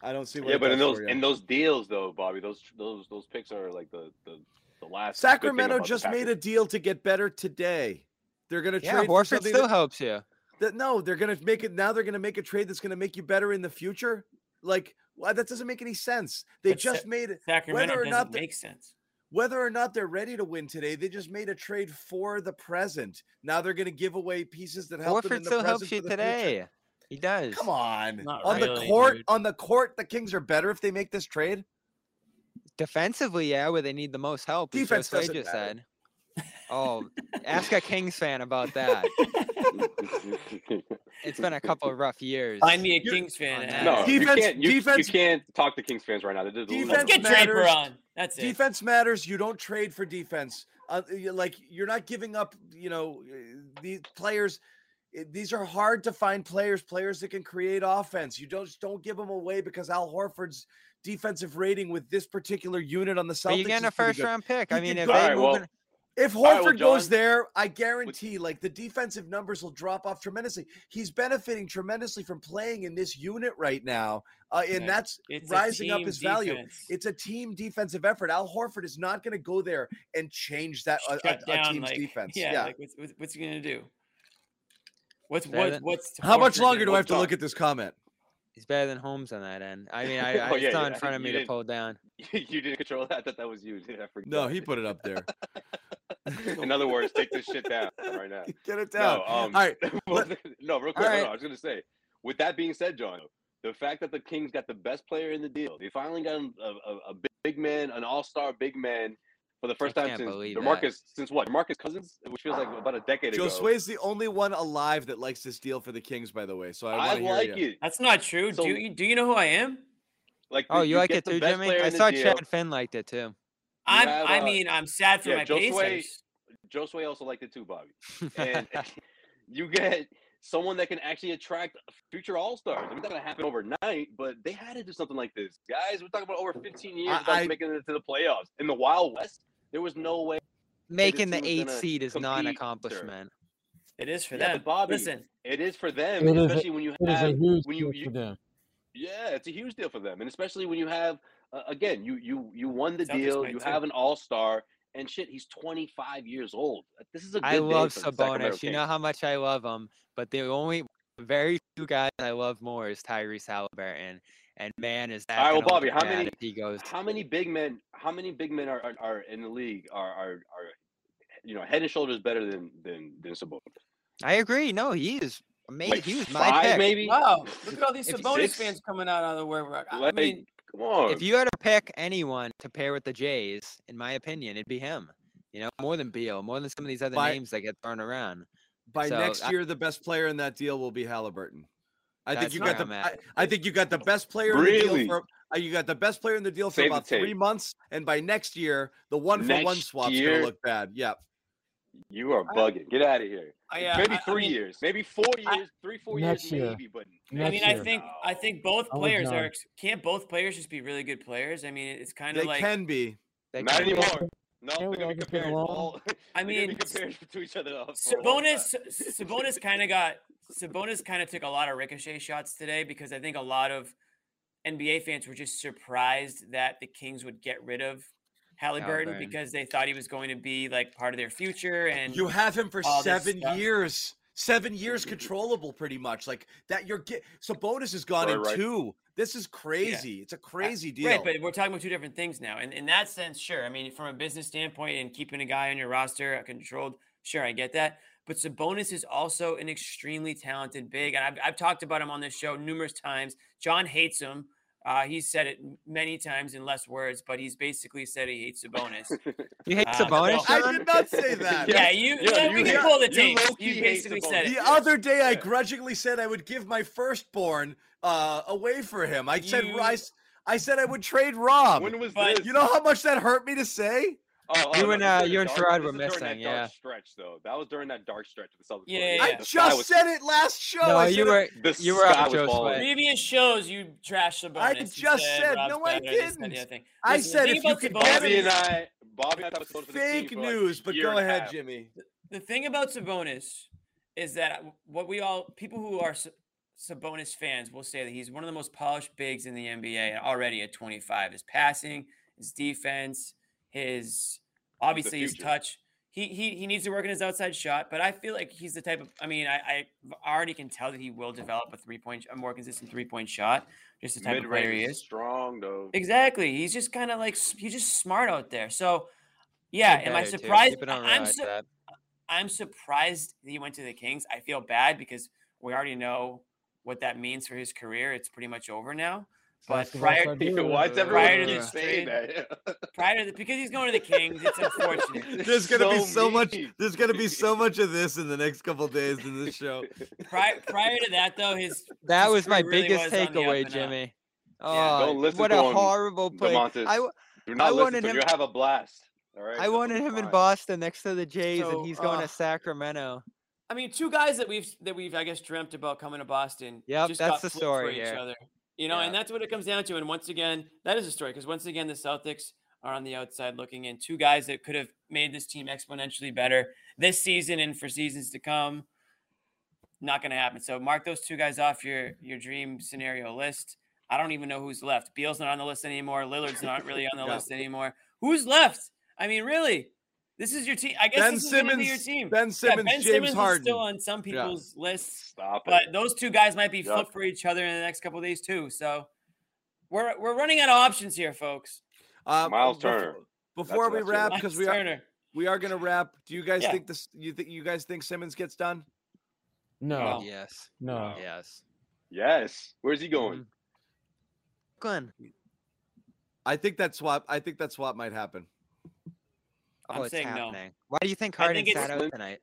I don't see what Yeah, it but in those in those deals though, Bobby, those those those picks are like the the, the last. Sacramento just made a deal to get better today. They're going to Yeah, trade for Horford still that- helps you. that no, they're gonna make it now. They're gonna make a trade that's gonna make you better in the future. Like, why that doesn't make any sense. They But Sa- just made it. Sacramento or doesn't not make sense. Whether or not they're ready to win today, they just made a trade for the present. Now they're gonna give away pieces that help them in the still present helps you the future. today. He does. Come on, Not on the court, dude. on the court, the Kings are better if they make this trade. Defensively, yeah, where they need the most help. as Defense Josue doesn't just matter. said. Oh, ask a Kings fan about that. It's been a couple of rough years. Find me a Kings fan. that. no, them. you Defense- can't. You, defense- you can't talk to Kings fans right now. They're just losing. Defense Let's get matters. Draper on. That's it. Defense matters. You don't trade for defense. Uh, you- like you're not giving up. You know, uh, these players. eh, These are hard to find players. Players that can create offense. You don't just don't give them away because Al Horford's defensive rating with this particular unit on the Celtics. but you're getting a first round pick. I mean, if they Alright, move well, in- If All right, Horford well, goes there, I guarantee like the defensive numbers will drop off tremendously. He's benefiting tremendously from playing in this unit right now, uh, and Yeah, that's It's rising up team his value. It's a team defensive effort. Al Horford is not going to go there and change that a, a- Shut a team's like, defense. Yeah, Yeah. like what's, what's, what's he gonna do? What's what, what's How much longer do I have to look at this comment? he's better than Holmes on that end. I mean, I, I Oh, it's yeah, not yeah, in front of me to pull down. you didn't control that. I thought that was you. I. No, he put it up there. In other words, take this shit down right now. Get it down. No, um, All right. well, no, real quick. right. no, I was gonna say. With that being said, John, the fact that the Kings got the best player in the deal, they finally got a, a, a big man, an all-star big man for the first I time since believe that. DeMarcus since what? DeMarcus Cousins, which feels like about a decade ago. is the only one alive that likes this deal for the Kings, by the way. So I, I want to hear like you. it. That's not true. So- do you do you know who I am? Like Oh, the- you like it too, Jimmy? I saw deal. Chad Finn liked it too. I'm have, I uh, mean, I'm sad for yeah, my Josue- Pacers. Josue also liked it too, Bobby. And you get someone that can actually attract future All Stars. I mean, that's gonna happen overnight, but they had to do something like this, guys. We're talking about over 15 years I- without I- making it to the playoffs in the Wild West. There was no way. Making the team was eighth gonna seed is not an compete, sir. accomplishment. It is for Yeah, them. Bobby, Listen, It is for them, It is a- especially when you It is a have. huge when you- deal you- for them. Yeah, it's a huge deal for them, and especially when you have uh, again, you you you won the Celtics deal. You too. have an All Star, and shit, he's 25 years old. This is a good I love for the Sacramento Sabonis. You know how much I love him, but the only very few guys I love more is Tyrese Haliburton. And man, is that All right, well, Bobby, how many- if he goes? How many big men? How many big men are are, are in the league are, are are you know head and shoulders better than than than Sabonis? I agree. No, he is amazing. Like he was my five, pick. maybe. wow, look at all these Sabonis six- fans coming out of the where I Like, mean, come on. If you had to pick anyone to pair with the Jays, in my opinion, it'd be him. You know, more than Beal, more than some of these other By- names that get thrown around. By So, next I- year, the best player in that deal will be Haliburton. I think you got the. I'm I, think you got the best player in the Really? deal for. uh, You got the best player in the deal for Save the about three months, and by next year, the one for one swap's year? gonna look bad. Yeah, you are bugging. Get out of here. I, uh, maybe I- I three mean- years, maybe four I- years, three four years, year. maybe. But I Next mean, I think I think both I would players not. are. Can't both players just be really good players? I mean, it's kind of like can be. They not can be- anymore. No, Can't they're gonna all be just get compared. All, I they're gonna be mean, compared to each other. up for a Sabonis. Sabonis kind of got Sabonis kind of took a lot of ricochet shots today because I think a lot of NBA fans were just surprised that the Kings would get rid of Haliburton Haliburton. because they thought he was going to be like part of their future and You have him for seven years. Seven years controllable, pretty much. Like that. You're get. bonus has gone Right, in right. two. This is crazy. It's a crazy deal. Right, but we're talking about two different things now. And in that sense, sure. I mean, from a business standpoint and keeping a guy on your roster uh, controlled, sure, I get that. But Sabonis is also an extremely talented big. And I've, I've talked about him on this show numerous times. John hates him. Uh, he's said it many times in less words, but he's basically said he hates Sabonis. You hate Uh, Sabonis, so- I did not say that. yeah, you, Yeah, yeah, you we hate- can pull the you You basically said The it. Sabonis. other day, I Yeah. grudgingly said I would give my firstborn uh, away for him. I said You- I, s- I said I would trade Rob. when was But- this? You know how much that hurt me to say? Oh, You no, and, uh, you and dark- Sherrod were missing, that yeah. dark stretch though. That was during that dark stretch of the Celtics. Yeah, were- yeah, I yeah. the sky just was- said it last show. No, I you were The you were sky up, Joe. Sweat. Previous shows, you trashed Sabonis. I just said- Rob's no, I better, this, that, didn't. the. I said if you could Bobby and I, Bobby and I thought it was for the team fake news, but go ahead. Jimmy. the thing about Sabonis is that what we all people who are Sabonis fans will say that he's one of the most polished bigs in the NBA already at 25. His passing, his defense, his obviously his touch. He, he he needs to work on his outside shot, but I feel like he's the type of. I mean, I, I already can tell that he will develop a three point, a more consistent three point shot. Just the type of player he is is. strong though. Exactly. He's just kind of like s- he's just smart out there. So, yeah. Get Am I surprised? Keep it on I- I'm su- Dad. I'm surprised that he went to the Kings. I feel bad because we already know what that means for his career. It's pretty much over now. But Basketball prior, Siberia. Why is Uh, prior to keep this trade- that? prior to the, because he's going to the Kings, it's unfortunate. There's gonna be So so much. There's gonna be so much of this in the next couple days in this show. Prior, prior to that, though, his That his was my career really biggest was on the up takeaway. Jimmy. Oh, Yeah. Don't listen what a horrible play. Domantas. I, w- Do I not listen wanted to him. him- You have a blast. All right. I wanted be him in. Boston next to the Jays, So, and he's going uh, to Sacramento. I mean, two guys that we've that we've I guess dreamt about coming to Boston. Yep, just that's got the flipped story for each here. other. You know, and that's what it comes down to. And once again, that is a story because once again, the Celtics are on the outside looking in. Two guys that could have made this team exponentially better this season and for seasons to come. Not going to happen. So mark those two guys off your your dream scenario list. I don't even know who's left. Beal's not on the list anymore. Lillard's not really on the Yeah. list anymore. Who's left? I mean, really, this is your team. I guess Ben this is going to be your team. Ben Simmons, Yeah, ben James Simmons is still on some people's lists, Stop but it. those two guys might be Yep. flipped for each other in the next couple of days too. So we're we're running out of options here, folks. Uh, Myles befo- Turner. Before we that's it. wrap, because we are Turner. we are gonna wrap. Do you guys Yeah. think this? You think you guys think Simmons gets done? No, Well, Yes. no. Yes. Yes. Where's he going? Mhm. Glenn. I think that swap. I think that swap might happen. Oh, I'm it's saying no. happening. Why do you think I Harden think sat out tonight?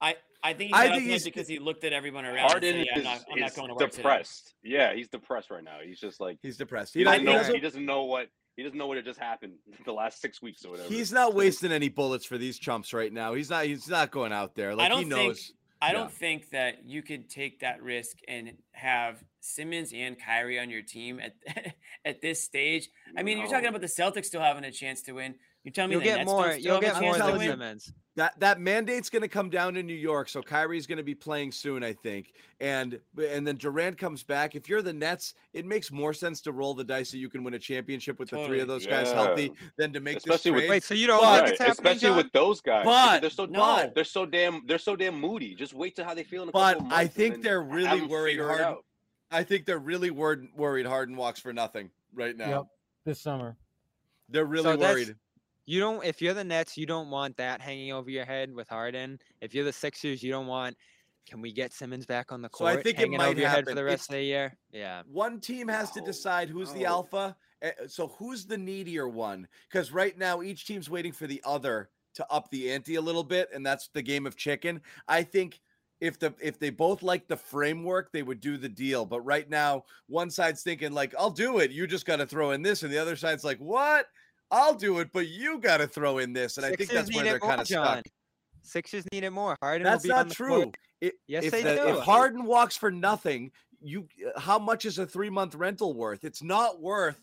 I I think he's I think he's- because he looked at everyone around. Harden and said, yeah, I'm is, not, I'm not is going to work today. depressed. Yeah, he's depressed right now. He's just like He's depressed. he He, doesn't, doesn't, know, also- he doesn't know what he doesn't know what had just happened the last six weeks or whatever. he's not wasting any bullets for these chumps right now. He's not. He's not going out there. Like I don't he knows. think I yeah. don't think that you could take that risk and have Simmons and Kyrie on your team at at this stage. I mean, you're talking about the Celtics still having a chance to win. You're telling me You'll the get Nets more. You'll get more chance to than telling win? Simmons. That that mandate's going to come down in New York, so Kyrie's going to be playing soon, I think. And and then Durant comes back. If you're the Nets, it makes more sense to roll the dice that you can win a championship with the three of those guys Yeah. healthy than to make Especially this with- trade. Wait, so you don't But- think Right, it's happening, especially John? with those guys. But- they're so no. they're so damn they're so damn moody. Just wait to how they feel in a But couple I think they're really worried figure it Harden. out. I think they're really worried worried Harden walks for nothing right now. Yep. This summer. They're really So that's- worried. You don't. If you're the Nets, you don't want that hanging over your head with Harden. If you're the Sixers, you don't want. Can we get Simmons back on the court? So I court? think it might over your head for happen. the It's- rest of the year. Yeah. One team has to decide who's the alpha. eh, So who's the needier one? Because right now each team's waiting for the other to up the ante a little bit, and that's the game of chicken. I think if the if they both like the framework, they would do the deal. But right now, one side's thinking like, "I'll do it. You just got to throw in this," and the other side's like, "What? I'll do it, but you got to throw in this." And I think Sixers that's where need they're it more, kind of stuck. Sixers need it more. Harden. will That's be not the true. court. It, Yes, if they the- do. If Harden walks for nothing, you how much is a three month rental worth? It's not worth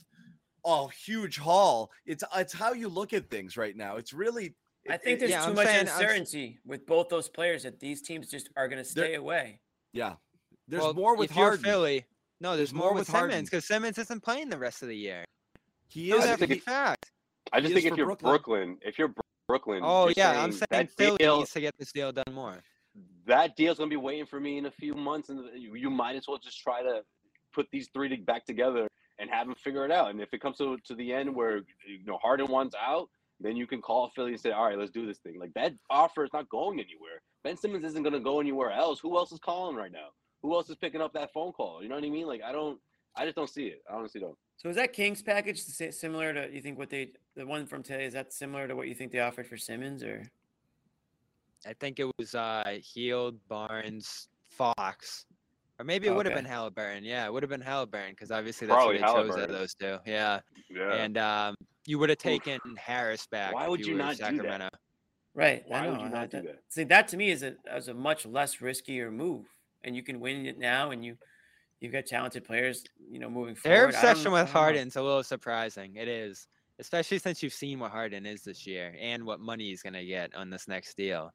a huge haul. It's it's how you look at things right now. It's really. I it- think it- there's yeah, too I'm much saying- I'm uncertainty with both those players that these teams just are going to stay away. yeah. There's Well, more with if you're Harden. Philly. No, there's, There's more, more with with Simmons because Simmons isn't playing the rest of the year. He Know is. I that think a he- fact. I just think if you're Brooklyn. Brooklyn. if you're Brooklyn, Oh you're yeah, I'm saying Philly deal, needs to get this deal done more. that deal's gonna be waiting for me in a few months, and you, you might as well just try to put these three back together and have them figure it out. And if it comes to to the end where you know Harden wants out, then you can call Philly and say, "All right, let's do this thing." Like that offer is not going anywhere. Ben Simmons isn't gonna go anywhere else. Who else is calling right now? Who else is picking up that phone call? You know what I mean? Like I don't, I just don't see it. I honestly don't. So is that Kings package similar to you think what they the one from today is that similar to what you think they offered for Simmons or I think it was uh Hield, Barnes, Fox. Or maybe it would have Okay. been Haliburton. Yeah, it would have been Haliburton because obviously that's Probably what they chose out of those two. Yeah. Yeah. And um, you would have taken Harris back. Why if would you were not do that? Sacramento. right? Why I know. would you I- not do that- that? See, that to me is a is a much less riskier move, and you can win it now, and you you've got talented players, you know, moving Their forward. Don't obsession with. Harden's a little surprising. It is, especially since you've seen what Harden is this year and what money he's going to get on this next deal.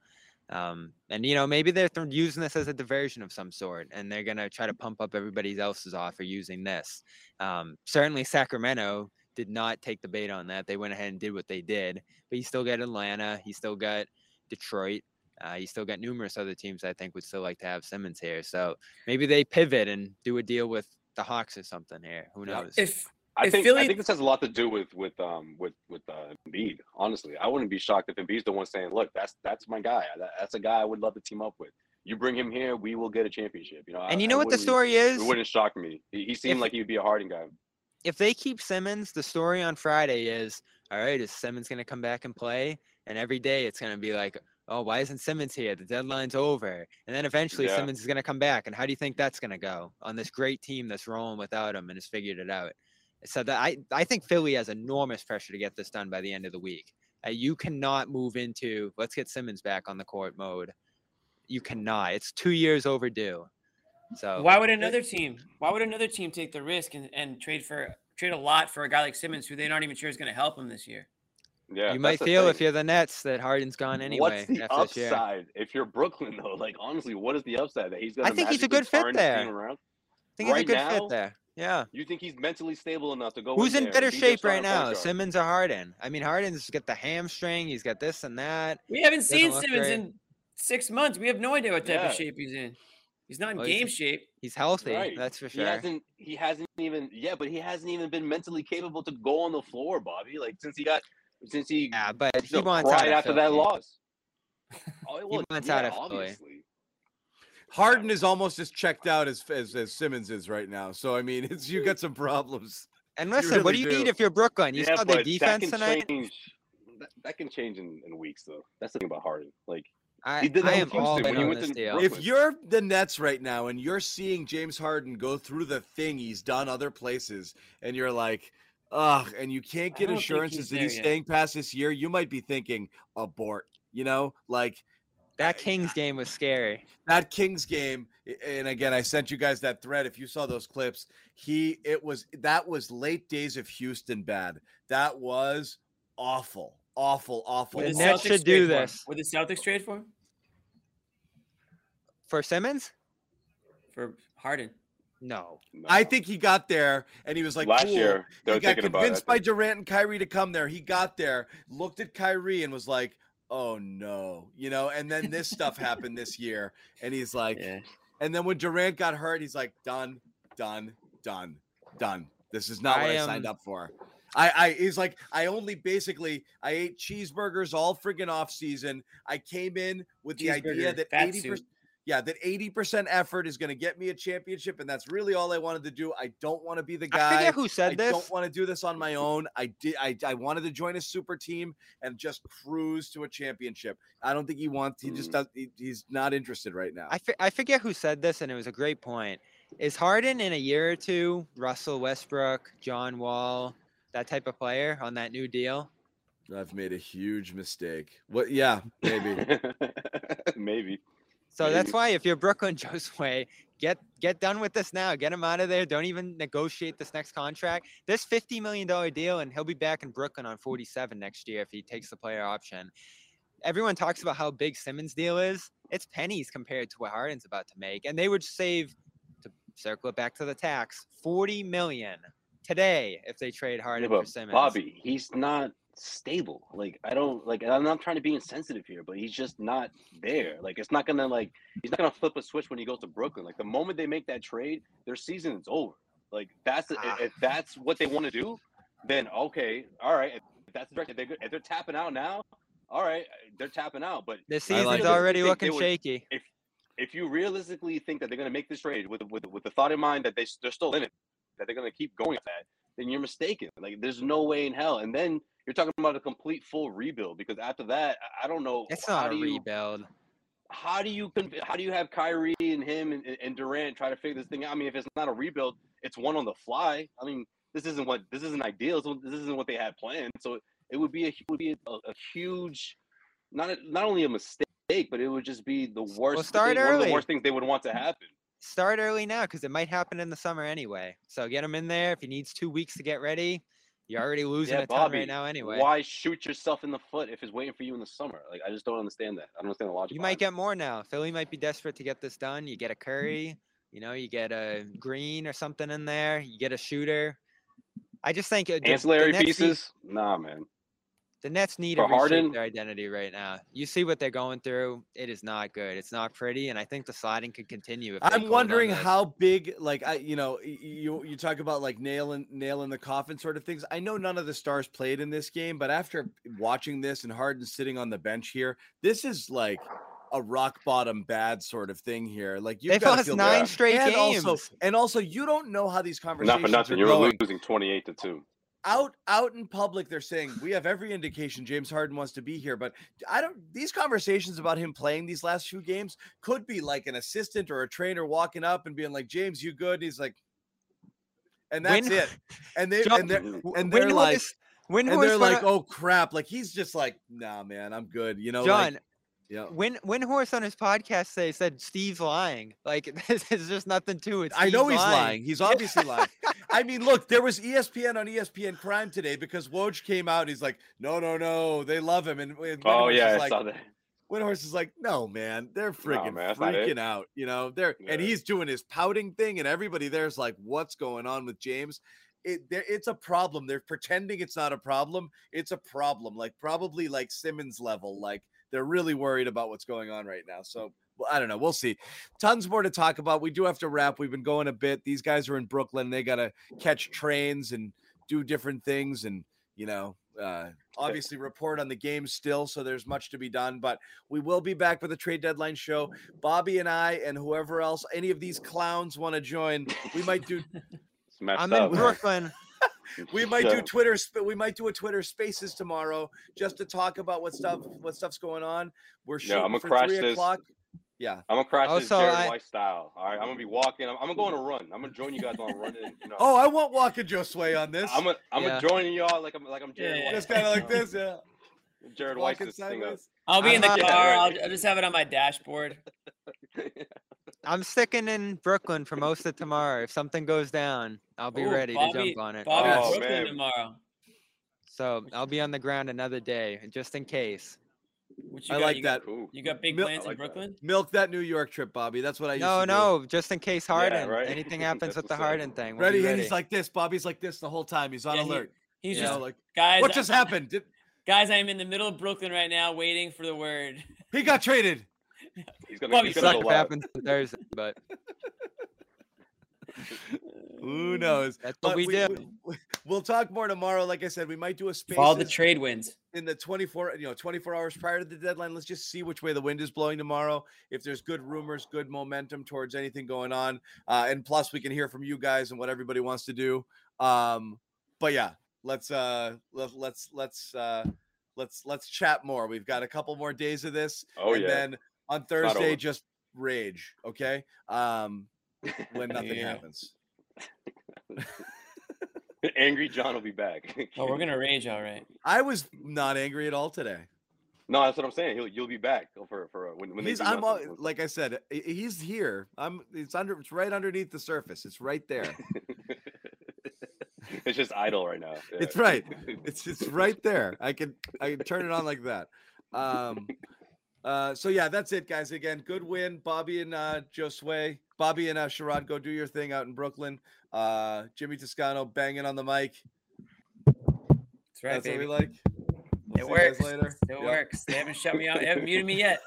Um, and you know, maybe they're th- using this as a diversion of some sort, and they're going to try to pump up everybody else's offer using this. Um, certainly, Sacramento did not take the bait on that. They went ahead and did what they did, but you still got Atlanta, you still got Detroit. Uh, you still got numerous other teams I think would still like to have Simmons here. So maybe they pivot and do a deal with the Hawks or something here. Who knows? If I If think Philly- I think this has a lot to do with with um with with uh, Embiid. Honestly, I wouldn't be shocked if Embiid's the one saying, "Look, that's that's my guy. That's a guy I would love to team up with. You bring him here, we will get a championship." You know, I- and you I know what the story is? It wouldn't shock me. He, he seemed If- like he'd be a Harden guy. if they keep Simmons, the story on Friday is all right, is Simmons going to come back and play? And every day it's going to be like, oh, why isn't Simmons here? The deadline's over. And then eventually Yeah. Simmons is going to come back. And how do you think that's going to go on this great team that's rolling without him and has figured it out? So that I, I think Philly has enormous pressure to get this done by the end of the week. Uh, you cannot move into let's get Simmons back on the court mode. You cannot. It's two years overdue. So why would another team? Why would another team take the risk and, and trade for trade a lot for a guy like Simmons, who they're not even sure is going to help them this year? Yeah, you might feel if you're the Nets that Harden's gone anyway What's the after this year. upside if you're Brooklyn though? Like honestly, what is the upside that he's gonna? I think he's a good fit turn this there. Around? I think he's a good now, fit there. Yeah. You think he's mentally stable enough to go? Who's in there better and be their shape right now, guard? Simmons or Harden? I mean, Harden's got the hamstring. He's got this and that. We haven't seen Simmons great. in six months. We have no idea what type Yeah. of shape he's in. He's not in Well, he's- game shape. He's healthy. Right. That's for sure. He hasn't. He hasn't even. Yeah, but he hasn't even been mentally capable to go on the floor, Bobby. Like since he got, since he Yeah, but he you know, wants out cried of after that loss. Oh, well, wants yeah, out of Philly. obviously. Harden is almost as checked out as, as as Simmons is right now. So I mean, it's you got some problems. And listen, what do really you need if you're Brooklyn? You yeah, saw the but that defense can tonight. change. that, that can change in, in weeks though. That's the thing about Harden. Like I, He did I that am all Houston in when he on went this to deal. If you're the Nets right now and you're seeing James Harden go through the thing he's done other places, and you're like, ugh, and you can't get assurances he's that he's yet. staying past this year, you might be thinking abort. You know, like That Kings game was scary. that Kings game, and again, I sent you guys that thread. If you saw those clips, he it was that was late days of Houston bad. That was awful, awful, awful. The Would Nets Celtics should do trade for this. Would the Celtics trade for him? For Simmons? For Harden? No. No. I think he got there and he was like, last cool. year they he got thinking about it. Convinced by. Durant and Kyrie to come there. He got there, looked at Kyrie and was like, "Oh no," you know. And then this stuff happened this year, and he's like, Yeah. and then when Durant got hurt, he's like, "Done, done, done, done. This is not what I, I, signed um, up for." I, I, he's like, I only basically, I ate cheeseburgers all friggin' off season. I came in with the idea that fat eighty suit. percent, yeah, that eighty percent effort is going to get me a championship, and that's really all I wanted to do. I don't want to be the guy. I forget who I said this. I don't want to do this on my own. I did. I, I wanted to join a super team and just cruise to a championship. I don't think he wants. He just Mm. does. He, he's not interested right now. I, I forget who said this, and it was a great point. Is Harden in a year or two Russell Westbrook, John Wall, that type of player on that new deal? I've made a huge mistake. What? Yeah, maybe. Maybe. So that's why if you're Brooklyn Josue, get get done with this now. Get him out of there. Don't even negotiate this next contract. This fifty million dollar deal, and he'll be back in Brooklyn on forty seven next year if he takes the player option. Everyone talks about how big Simmons' deal is. It's pennies compared to what Harden's about to make, and they would save to circle it back to the tax forty million today if they trade Yeah, Harden for Simmons. Bobby, he's not stable. Like I don't like. I'm not trying to be insensitive here, but he's just not there. Like it's not gonna like he's not gonna flip a switch when he goes to Brooklyn. Like the moment they make that trade, their season is over. Like that's Ah. if that's what they want to do, then okay, all right. If that's the direction, if they're, if they're tapping out now, all right, they're tapping out. But The season's like already looking would- shaky. if if you realistically think that they're going to make this trade with with with the thought in mind that they they're still in it, that they're going to keep going with that, then you're mistaken. Like there's no way in hell. And then you're talking about a complete full rebuild because after that, I- don't know. It's not a you, rebuild. How do you how do you have Kyrie and him and, and Durant try to figure this thing out? I mean, if it's not a rebuild, it's one on the fly. I mean, this isn't what this isn't ideal. So this isn't what they had planned. So it would be a would be a, a huge, not a, not only a mistake, but it would just be the worst. start thing, one of early. the worst things they would want to happen. start early now because it might happen in the summer anyway. So get him in there. If he needs two weeks to get ready, you're already losing Yeah, a ton right now anyway. Why shoot yourself in the foot if it's waiting for you in the summer? Like I just don't understand that. I don't understand the logic. You might get more now. Philly might be desperate to get this done. You get a Curry, you know, you get a Green or something in there. You get a shooter. I just think uh, it. the- the ancillary pieces. Nah, man. The Nets need to reshape Harden? their identity right now. You see what they're going through. It is not good. It's not pretty, and I think the sliding could continue. If I'm wondering how big, like I, you know, you you talk about like nail in nail in the coffin sort of things. I know none of the stars played in this game, but after watching this and Harden sitting on the bench here, this is like a rock bottom bad sort of thing here. Like you've they've got to lost feel nine bad. straight and games. Also, and also, you don't know how these conversations are Not for nothing. are You're going. losing 28 to two. Out out in public they're saying we have every indication James Harden wants to be here but I don't these conversations about him playing these last few games could be like an assistant or a trainer walking up and being like James you good? And he's like and that's Win- it. And they John- and they're and they're like Windhorst- and they're went like oh crap. Like he's just like nah man I'm good you know John, like, yeah When when Windhorst on his podcast say said Steve's lying. Like there's just nothing to it. I know he's lying. He's obviously lying. I mean, look, there was ESPN on ESPN Crime today because Woj came out. He's like, no, no, no, they love him. And, and Oh Windhorst yeah, is I like, saw that. Windhorst is like, no, man, they're friggin' man, that's not it." freaking out. You know, they're and he's doing his pouting thing, and everybody there's like, what's going on with James? It it's a problem. They're pretending it's not a problem. It's a problem, like probably like Simmons level. Like they're really worried about what's going on right now. So well, I don't know. We'll see. Tons more to talk about. We do have to wrap. We've been going a bit. These guys are in Brooklyn. They got to catch trains and do different things, and you know, uh, obviously report on the game still. So there's much to be done. But we will be back with the trade deadline show. Bobby and I, and whoever else, any of these clowns want to join, we might do. It's I'm up. in Brooklyn. We might do Twitter. We might do a Twitter Spaces tomorrow just to talk about what stuff what stuff's going on. We're Yeah, shooting I'ma for crash three this. o'clock. Yeah, I'm gonna crash oh, this Also, Jared I- White style. All right, I'm gonna be walking. I'm, I'm gonna go on a run. I'm gonna join you guys on a run. You know, Oh, I want Walker Josue on this. I'm gonna I'm Yeah. gonna join y'all like I'm like I'm Jared Yeah, White. just kind of like this. Yeah, Jared White walking this thing up. I'll be in the I'm car. not- Yeah, I'll. I'll just have it on my dashboard. I'm sticking in Brooklyn for most of tomorrow. If something goes down, I'll be Ooh, ready Bobby- to jump on it. Bobby Oh, Brooklyn man. tomorrow. So I'll be on the ground another day, just in case. What you I got? like you that. Got, you got big Mil- plans I in like that. Brooklyn? Milk that New York trip, Bobby. That's what I used No, to do. no, just in case Harden. right? Anything happens with the what's up. Harden thing. we'll Ready, and ready. he's like this. Bobby's like this the whole time. He's on Yeah, he- alert. He's you just know, like guys. what I- just happened? Did, Guys, I am in the middle of Brooklyn right now, waiting for the word. he got traded. He's gonna, Bobby he's Suck gonna go happens on Thursday, but Who knows? that's what But we, do. we- We'll talk more tomorrow. Like I said, we might do a space Follow the trade wins. in the 24 you know 24 hours prior to the deadline let's just see which way the wind is blowing tomorrow if there's good rumors good momentum towards anything going on uh, and plus we can hear from you guys and what everybody wants to do um, but yeah let's uh let, let's let's uh let's let's chat more we've got a couple more days of this Oh and yeah. then on thursday just rage okay um when nothing Yeah. happens Angry John will be back. Oh, we're gonna rage, all right. i was not angry at all today No, that's what I'm saying. He'll you'll be back for for uh, when when they he's I'm all, like I said, he's here. I'm it's under it's right underneath the surface. It's right there. it's just idle right now. It's right. It's it's right there. I can I can turn it on like that. Um uh so yeah, that's it, guys. Again, good win. Bobby and uh Josue. Bobby and uh Sherrod, go do your thing out in Brooklyn. Uh Jimmy Toscano banging on the mic. That's right, That's baby. what we like. We'll It see you guys works. later. It Yeah. works. They haven't shut me out. They haven't muted me yet.